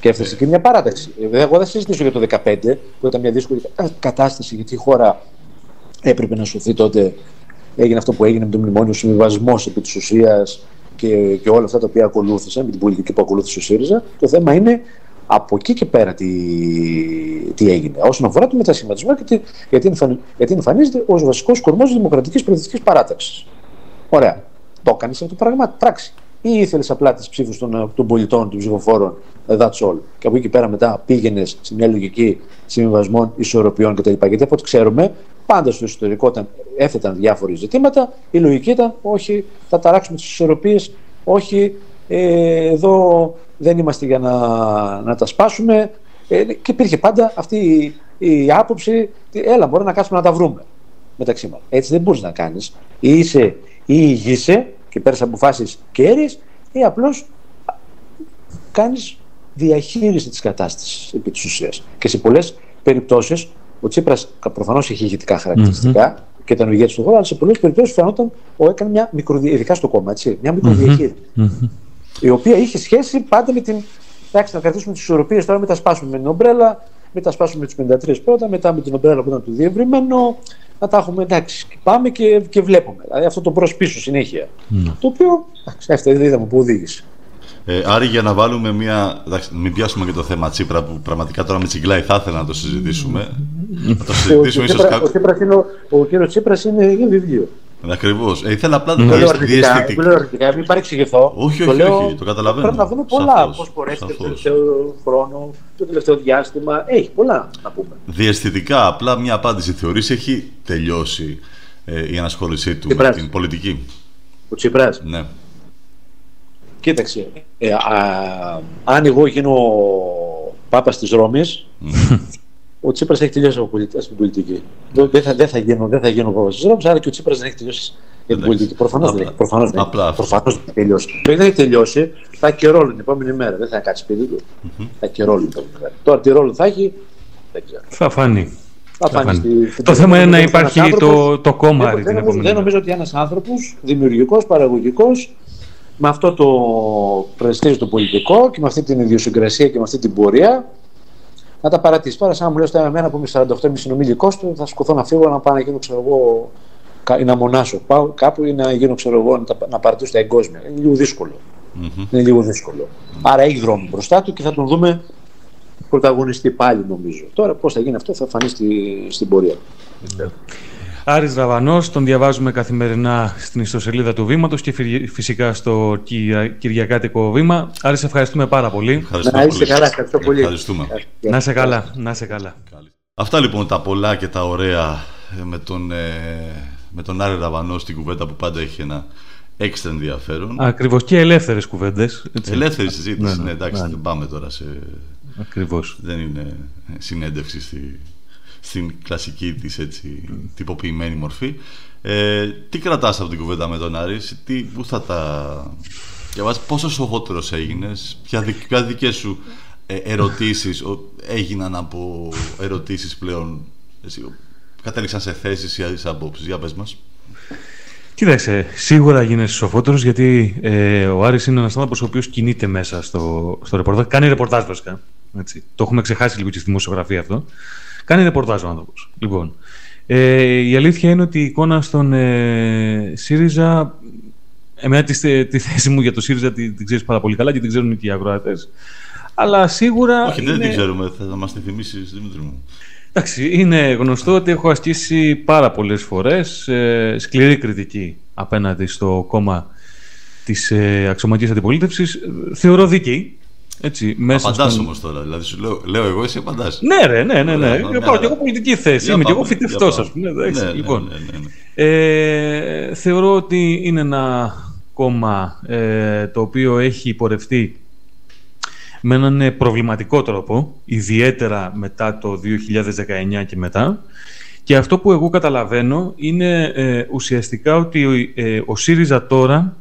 Και έφτασε και μια παράταξη. Εγώ δεν συζητήσω για το 2015, που ήταν μια δύσκολη κατάσταση, γιατί η χώρα έπρεπε να σωθεί τότε. Έγινε αυτό που έγινε με το μνημόνιο συμβιβασμός επί της ουσίας και, και όλα αυτά τα οποία ακολούθησαν με την πολιτική που ακολούθησε ο ΣΥΡΙΖΑ. Το θέμα είναι από εκεί και πέρα τι, τι έγινε. Όσον αφορά το μετασχηματισμό, γιατί, γιατί, γιατί εμφανίζεται ως βασικός κορμός της δημοκρατικής προεδρική παράταξης. Ωραία. Το έκανες αυτό το πράγμα, πράξη. Ή ήθελες απλά τις ψήφους των, των πολιτών, των ψηφοφόρων, that's all. Και από εκεί πέρα μετά πήγαινες σε μια λογική συμβιβασμών, ισορροπιών κτλ. Γιατί από ό,τι ξέρουμε, πάντα στο ιστορικό όταν έθεταν διάφορα ζητήματα, η λογική ήταν όχι, θα ταράξουμε τις ισορροπίες, όχι, ε, εδώ δεν είμαστε για να, να τα σπάσουμε. Ε, και υπήρχε πάντα αυτή η, η άποψη, έλα, μπορεί να κάτσουμε να τα βρούμε μεταξύ μας. Έτσι δεν μπορείς να κάνεις. Ή είσαι ή ηγείσαι και παίρνεις αποφάσεις κέρυε, ή απλώς κάνεις διαχείριση της κατάστασης επί της ουσίας. Και σε πολλές περιπτώσεις ο Τσίπρας προφανώς έχει ηγετικά χαρακτηριστικά mm-hmm. και ήταν ο ηγέτης του χώρου, αλλά σε πολλές περιπτώσεις φαινόταν ότι έκανε μια μικροδιαχείριση, ειδικά στο κόμμα, έτσι, μια μικροδιαχείριση. Mm-hmm. Η οποία είχε σχέση πάντα με την. Εντάξει, να κρατήσουμε τις ισορροπίες τώρα, μετά σπάσουμε με την ομπρέλα, μετά σπάσουμε με του 53 πρώτα, μετά με την ομπρέλα που ήταν του διευρυμένο. Να τα έχουμε εντάξει, και πάμε και, και βλέπουμε. Δηλαδή αυτό το προ πίσω συνέχεια. Mm. Το οποίο, εντάξει, δεν είδαμε που οδήγησε. Ε, Άρη, για να βάλουμε μια. Εντάξει, μην πιάσουμε και το θέμα Τσίπρα που πραγματικά τώρα με τσιγκλάει, θα ήθελα να το συζητήσουμε. Να το συζητήσουμε ίσως κάποιο. Ο, ο κύριος Τσίπρας είναι, είναι βιβλίο. Ακριβώς. Ε, ήθελα απλά να το λέω αρνητικά. Μην παρεξηγηθώ. Όχι, όχι, το όχι, το καταλαβαίνω. Πρέπει να δούμε πολλά. Πώς μπορέσει το τελευταίο χρόνο, το τελευταίο διάστημα. Έχει πολλά να πούμε. Διαισθητικά, απλά μια απάντηση. Θεωρείς έχει τελειώσει ε, η ανασχόλησή του με την πολιτική. Ο Τσίπρα. Ναι. Κοίταξε, ε, α, αν εγώ γίνω πάπας της Ρώμης, ο Τσίπρας έχει τελειώσει από την πολιτική. Δεν θα, δεν θα γίνω, δεν θα γίνω πάπα της Ρώμη, άρα και ο Τσίπρας δεν έχει τελειώσει για την πολιτική. Προφανώς δεν έχει. Προφανώς δεν, προφανώς δεν έχει τελειώσει. Το δεν έχει τελειώσει, θα έχει και ρόλο την επόμενη μέρα. Δεν θα κάτσει σπίτι του. Θα έχει και ρόλο την επόμενη μέρα. Τώρα τι ρόλο θα έχει, δεν ξέρω. Θα φανεί. Θα φανεί στη- Το θέμα είναι να ένας υπάρχει άνθρωπος- το, το κόμμα δεν, την δεν, νομίζω, επόμενη δεν μέρα. νομίζω ότι ένας άνθρωπος δημιουργικός, παραγωγικός, με αυτό το πρεστίζ το πολιτικό και με αυτή την ιδιοσυγκρασία και με αυτή την πορεία να τα παρατήσει. Τώρα, σαν να μου λες τώρα εμένα που είμαι 48,5 συνομιλικός του, θα σκοθώ να φύγω να πάω να γίνω, ξέρω εγώ, κα- ή να μονάσω πάω κάπου ή να γίνω, ξέρω εγώ, να, τα- να παρατήσω τα εγκόσμια. Είναι λίγο δύσκολο. Μμμ. Είναι λίγο δύσκολο. Άρα έχει δρόμο μπροστά του και θα τον δούμε πρωταγωνιστή πάλι, νομίζω. Τώρα πώς θα γίνει αυτό θα φανεί στη, στην πορεία. Άρης Ραβανός, τον διαβάζουμε καθημερινά στην ιστοσελίδα του Βήματος και φυ- φυσικά στο Κυρια- Κυριακάτικο Βήμα. Άρη, σε ευχαριστούμε πάρα πολύ. Ευχαριστούμε Να είστε πολύ. καλά, ευχαριστώ πολύ. Ευχαριστούμε. Να σε καλά, να σε καλά. Καλή. Αυτά λοιπόν τα πολλά και τα ωραία ε, με τον, ε, με τον Άρη Ραβανό στην κουβέντα που πάντα έχει ένα έξτρα ενδιαφέρον. Ακριβώς και ελεύθερες κουβέντες. έτσι. Ελεύθερη συζήτηση, Ναι, ναι, ναι, εντάξει, ναι. δεν πάμε τώρα σε... Ακριβώς. Δεν είναι συνέντευξη στη, στην κλασική της έτσι τυποποιημένη μορφή. Ε, τι κρατάς από την κουβέντα με τον Άρης, τι, πού θα τα... διαβάσεις, πόσο σοφότερος έγινες, ποια, δικ- ποια δικές σου ε, ερωτήσεις ο- έγιναν από ερωτήσεις πλέον, εσύ, κατέληξαν σε θέσεις ή άλλες απόψεις. Για πες μας. Κοίταξε, σίγουρα γίνεσαι σοφότερος γιατί ε, ο Άρης είναι ένας άνθρωπος ο οποίος κινείται μέσα στο, στο ρεπορτάζ. Κάνει ρεπορτάζ βασικά. Έτσι. Το έχουμε ξεχάσει λίγο και στη δημοσιογραφία αυτό. Κάνει ρεπορτάζ ο άνθρωπος. Λοιπόν, ε, η αλήθεια είναι ότι η εικόνα στον ε, ΣΥΡΙΖΑ Εμένα τη, τη θέση μου για το ΣΥΡΙΖΑ την, την ξέρεις πάρα πολύ καλά και την ξέρουν και οι ακροατές. Αλλά σίγουρα. Όχι, δεν είναι... την ξέρουμε, θα μας τη θυμίσεις, Δημήτρη μου. Εντάξει, είναι γνωστό ότι έχω ασκήσει πάρα πολλές φορές ε, σκληρή κριτική απέναντι στο κόμμα της ε, αξιωματικής αντιπολίτευσης. Ε, Θεωρώ δίκαιη. Έτσι, μέσα Απαντάς στον- όμως τώρα, δηλαδή σου λέω, λέω εγώ, εσύ απαντάς. Ναι, ρε, ναι, ναι. ναι. Ωραία, Πάω ναι, και ναι. εγώ πολιτική θέση. Για Είμαι και πάμε, εγώ για φοιτευτό, πάμε. ας πούμε. εντάξει, Ναι, ναι, λοιπόν. ναι, ναι, ναι. Ε, θεωρώ ότι είναι ένα κόμμα ε, το οποίο έχει πορευτεί με έναν ε, προβληματικό τρόπο, ιδιαίτερα μετά το 2019 και μετά. Και αυτό που εγώ καταλαβαίνω είναι ε, ουσιαστικά ότι ε, ο ΣΥΡΙΖΑ τώρα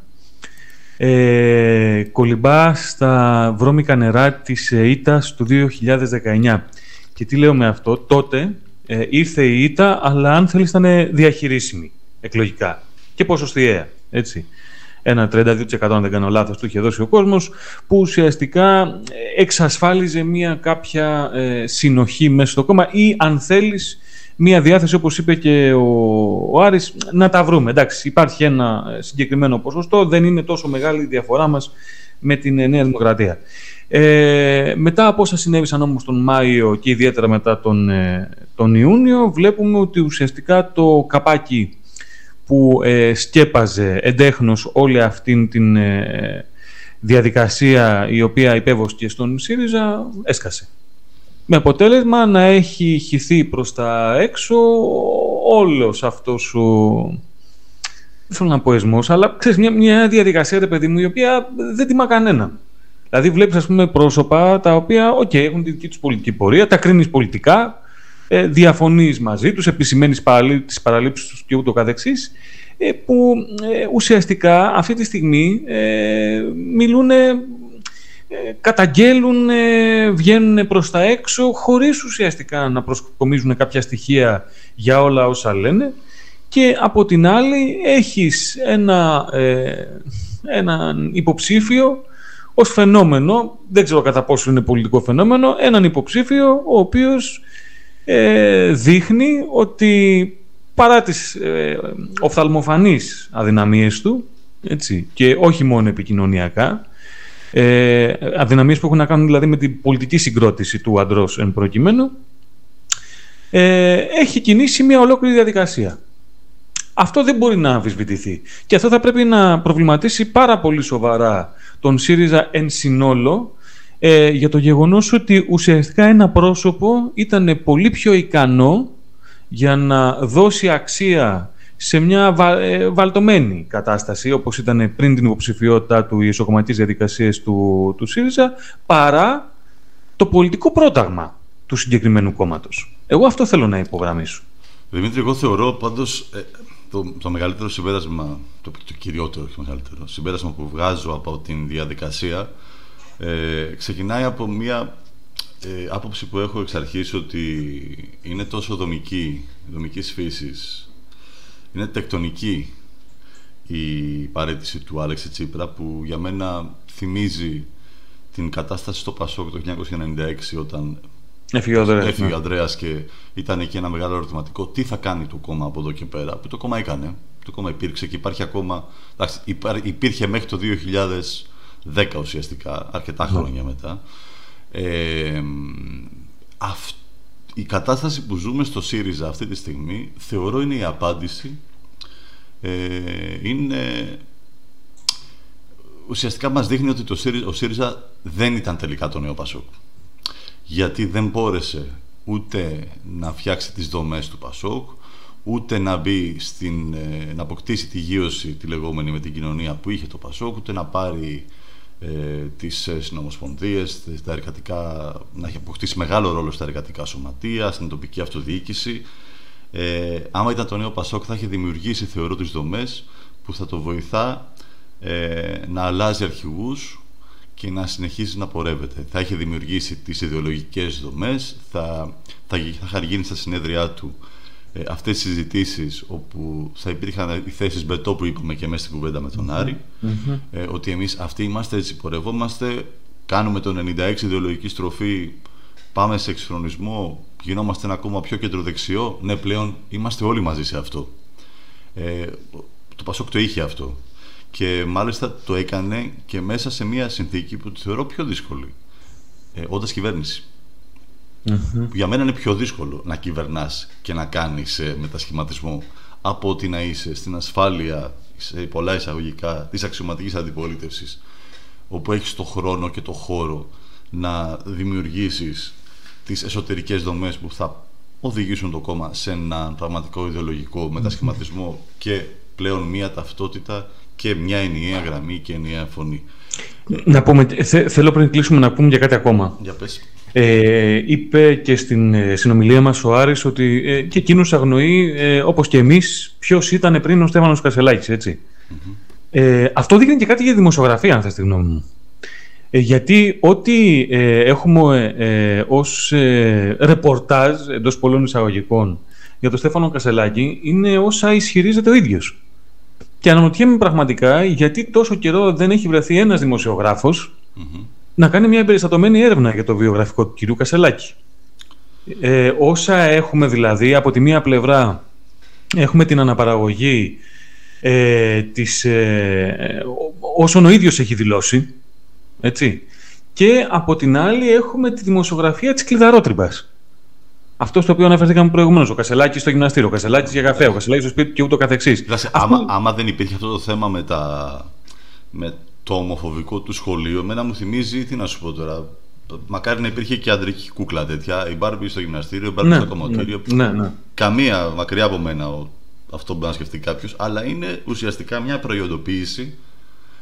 ε, κολυμπά στα βρώμικα νερά της ε, ήττας του 2019. Και τι λέω με αυτό, τότε ε, ήρθε η ήττα, αλλά αν θέλεις ήταν διαχειρίσιμη εκλογικά και ποσοστιαία, έτσι. Ένα 32% αν δεν κάνω λάθος του είχε δώσει ο κόσμος, που ουσιαστικά ε, εξασφάλιζε μια κάποια ε, συνοχή μέσα στο κόμμα ή αν θέλεις μια διάθεση όπως είπε και ο, ο Άρης να τα βρούμε. Εντάξει, υπάρχει ένα ε, συγκεκριμένο ποσοστό, δεν είναι τόσο μεγάλη η διαφορά μας με την ε, Νέα Δημοκρατία. Ε, μετά από όσα συνέβησαν όμως τον Μάιο και ιδιαίτερα μετά τον, ε, τον Ιούνιο βλέπουμε ότι ουσιαστικά το καπάκι που ε, σκέπαζε εντέχνως όλη αυτήν την ε, διαδικασία η οποία υπέβοσκε στον ΣΥΡΙΖΑ έσκασε. Με αποτέλεσμα να έχει χυθεί προς τα έξω όλος αυτός ο... Δεν θέλω να πω εσμός, αλλά ξέρεις, μια, μια διαδικασία, ρε παιδί μου, η οποία δεν τιμά κανέναν. Δηλαδή βλέπεις, ας πούμε, πρόσωπα τα οποία, οκ, έχουν τη δική τους πολιτική πορεία, τα κρίνεις πολιτικά, ε, διαφωνείς μαζί τους, επισημαίνεις παραλεί, τις παραλείψεις τους και ούτω καθεξής, ε, που ε, ουσιαστικά αυτή τη στιγμή ε, μιλούν καταγγέλουν, ε, βγαίνουν προς τα έξω χωρίς ουσιαστικά να προσκομίζουν κάποια στοιχεία για όλα όσα λένε. Και από την άλλη έχεις ένα, ε, έναν υποψήφιο ως φαινόμενο, δεν ξέρω κατά πόσο είναι πολιτικό φαινόμενο, έναν υποψήφιο ο οποίος ε, δείχνει ότι παρά τις ε, οφθαλμοφανείς αδυναμίες του έτσι, και όχι μόνο επικοινωνιακά ε, αδυναμίες που έχουν να κάνουν δηλαδή με την πολιτική συγκρότηση του αντρός εν προκειμένου ε, έχει κινήσει μια ολόκληρη διαδικασία. Αυτό δεν μπορεί να αμφισβητηθεί. Και αυτό θα πρέπει να προβληματίσει πάρα πολύ σοβαρά τον ΣΥΡΙΖΑ εν συνόλο ε, για το γεγονός ότι ουσιαστικά ένα πρόσωπο ήταν πολύ πιο ικανό για να δώσει αξία σε μια βα, ε, βαλτωμένη κατάσταση, όπως ήταν πριν την υποψηφιότητα του οι ισοκομματικές διαδικασίες του, του ΣΥΡΙΖΑ, παρά το πολιτικό πρόταγμα του συγκεκριμένου κόμματος. Εγώ αυτό θέλω να υπογραμμίσω. Δημήτρη, εγώ θεωρώ πάντως ε, το, το μεγαλύτερο συμπέρασμα, το, το κυριότερο, όχι μεγαλύτερο, συμπέρασμα που βγάζω από την διαδικασία ε, ξεκινάει από μια ε, άποψη που έχω εξ αρχής ότι είναι τόσο δομική, δομικής φύσης, είναι τεκτονική η παρέτηση του Άλεξη Τσίπρα που για μένα θυμίζει την κατάσταση στο Πασόκ το 1996 όταν Έφυγε ο Ανδρέας, έφυγε ναι. ο Ανδρέας και ήταν εκεί ένα μεγάλο ερωτηματικό τι θα κάνει το κόμμα από εδώ και πέρα. Που το κόμμα έκανε, το κόμμα υπήρξε και υπάρχει ακόμα εντάξει, υπά- υπήρχε μέχρι το 2010 ουσιαστικά αρκετά χρόνια μετά. Ε, αυ- η κατάσταση που ζούμε στο ΣΥΡΙΖΑ αυτή τη στιγμή θεωρώ είναι η απάντηση ε, είναι ουσιαστικά μας δείχνει ότι το ΣΥΡΙΖΑ, ο ΣΥΡΙΖΑ δεν ήταν τελικά το νέο Πασόκ. Γιατί δεν μπόρεσε ούτε να φτιάξει τις δομές του Πασόκ ούτε να μπει στην, ε, να αποκτήσει τη γύρωση τη λεγόμενη με την κοινωνία που είχε το Πασόκ ούτε να πάρει ε, τις ε, συνομοσπονδίες, τις- τα εργατικά, να έχει αποκτήσει μεγάλο ρόλο στα εργατικά σωματεία, στην τοπική αυτοδιοίκηση. Ε, άμα ήταν το νέο Πασόκ θα είχε δημιουργήσει θεωρώ τις δομές που θα το βοηθά ε, να αλλάζει αρχηγούς και να συνεχίζει να πορεύεται. Θα είχε δημιουργήσει τις ιδεολογικές δομές, θα, θα, θα είχαν γίνει στα συνέδριά του ε, αυτές τις συζητήσεις όπου θα υπήρχαν οι θέσεις μπετό που είπαμε και μέσα στην κουβέντα με τον αρη ε, ότι εμείς αυτοί είμαστε έτσι πορευόμαστε κάνουμε το 96 ιδεολογική στροφή πάμε σε εξυγχρονισμό γινόμαστε ένα κόμμα πιο κεντροδεξιό. Ναι πλέον είμαστε όλοι μαζί σε αυτό. Ε, το Πασόκ το είχε αυτό. Και μάλιστα το έκανε και μέσα σε μια συνθήκη που τη θεωρώ πιο δύσκολη ε, όντας κυβέρνηση που για μένα είναι πιο δύσκολο να κυβερνάς και να κάνεις ε, μετασχηματισμό από ότι να είσαι στην ασφάλεια σε πολλά εισαγωγικά της αξιωματικής αντιπολίτευσης όπου έχεις το χρόνο και το χώρο να δημιουργήσεις τις εσωτερικές δομές που θα οδηγήσουν το κόμμα σε έναν πραγματικό ιδεολογικό μετασχηματισμό και πλέον μία ταυτότητα και μια ενιαία γραμμή και ενιαία φωνή. Να πούμε, θε- θέλω πριν κλείσουμε να πούμε για κάτι ακόμα. Για πες. Ε, είπε και στην ε, συνομιλία μας ο Άρης ότι ε, και εκείνος αγνοεί, ε, όπως και εμείς, ποιος ήταν πριν ο Στέφανος Κασελάκης, έτσι. Ε, αυτό δείχνει και κάτι για δημοσιογραφία, αν θες τη γνώμη μου. Ε, γιατί ό,τι ε, έχουμε ε, ε, ως ε, ρεπορτάζ εντός πολλών εισαγωγικών για τον Στέφανο Κασελάκη είναι όσα ισχυρίζεται ο ίδιος. Και αναρωτιέμαι πραγματικά γιατί τόσο καιρό δεν έχει βρεθεί ένας δημοσιογράφος να κάνει μια εμπεριστατωμένη έρευνα για το βιογραφικό του κυρίου Κασελάκη. Ε, όσα έχουμε δηλαδή, από τη μία πλευρά έχουμε την αναπαραγωγή ε, της, ε, ό- όσων ο ίδιος έχει δηλώσει, έτσι, και από την άλλη έχουμε τη δημοσιογραφία της κλειδαρότρυπας. Αυτό στο οποίο αναφερθήκαμε προηγουμένως. Ο Κασελάκης στο γυμναστήριο, ο Κασελάκης για καφέ, ο Κασελάκης στο σπίτι του και ούτω καθεξής. Κοίταξε, άμα, άμα δεν υπήρχε αυτό το θέμα με, τα, με το ομοφοβικό του σχολείο, εμένα μου θυμίζει, τι να σου πω τώρα, μακάρι να υπήρχε και αντρική κούκλα τέτοια, η Μπάρμπι στο γυμναστήριο, η Μπάρμπι στο κομμωτήριο. ναι, ναι. Καμία μακριά από μένα ο, αυτό που μπορεί να σκεφτεί κάποιος, αλλά είναι ουσιαστικά μια προϊόντοποίηση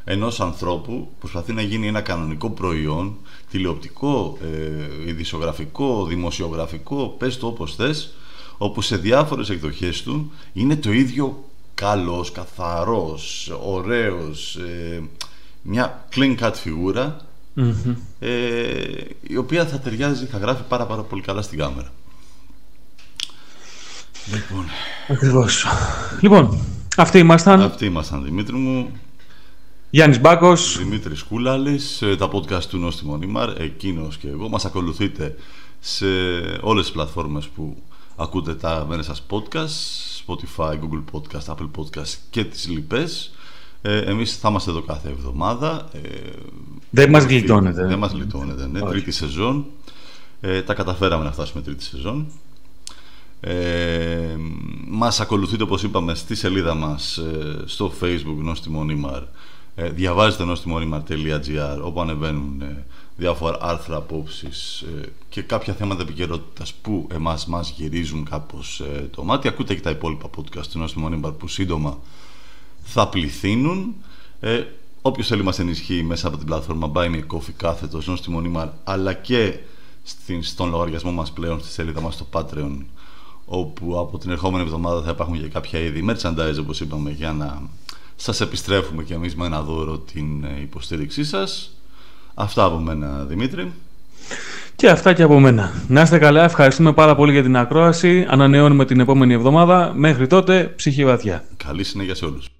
ενός ανθρώπου που προσπαθεί να γίνει ένα κανονικό προϊόν, τηλεοπτικό, ε, ειδησιογραφικό, δημοσιογραφικό, πες το όπως θες, όπου σε διάφορες εκδοχές του είναι το ίδιο καλός, καθαρός, ωραίος, ε, μια clean cut φιγούρα ε, η οποία θα ταιριάζει, θα γράφει πάρα πάρα πολύ καλά στην κάμερα. Λοιπόν, Ακριβώς. Λοιπόν, αυτοί ήμασταν. αυτοί ήμασταν Δημήτρη μου, Γιάννης Μπάκος. Δημήτρης Κούλαλης, ε, τα podcast του Νόστιμο Νίμαρ, εκείνος και εγώ. Μας ακολουθείτε σε όλες τις πλατφόρμες που ακούτε τα μένα σας podcast, Spotify, Google Podcast, Apple Podcast και τις λοιπές. Ε, εμείς θα είμαστε εδώ κάθε εβδομάδα. Ε, Δεν μας γλιτώνετε. Δεν μας γλιτώνετε, ναι. Όχι. Τρίτη σεζόν. Ε, τα καταφέραμε να φτάσουμε τρίτη σεζόν. Ε, μας ακολουθείτε όπως είπαμε στη σελίδα μας ε, στο facebook Νόστιμο Νίμαρ ε, διαβάζετε nostimonimar.gr όπου ανεβαίνουν ε, διάφορα άρθρα απόψεις ε, και κάποια θέματα επικαιρότητας που εμάς μας γυρίζουν κάπως ε, το μάτι ακούτε και τα υπόλοιπα podcast του Νόστιμο Νίμαρ που σύντομα θα πληθύνουν ε, όποιος θέλει μας ενισχύει μέσα από την πλατφόρμα Buy Me a Coffee κάθετος Νόστιμο Νίμαρ αλλά και στην, στον λογαριασμό μας πλέον στη σελίδα μας στο Patreon όπου από την ερχόμενη εβδομάδα θα υπάρχουν και κάποια είδη merchandise όπως είπαμε για να σας επιστρέφουμε και εμείς με ένα δώρο την ε, υποστήριξή σας. Αυτά από μένα Δημήτρη. Και αυτά και από μένα. Να είστε καλά, ευχαριστούμε πάρα πολύ για την ακρόαση. Ανανεώνουμε την επόμενη εβδομάδα. Μέχρι τότε, ψυχή βαθιά. Καλή συνέχεια σε όλους.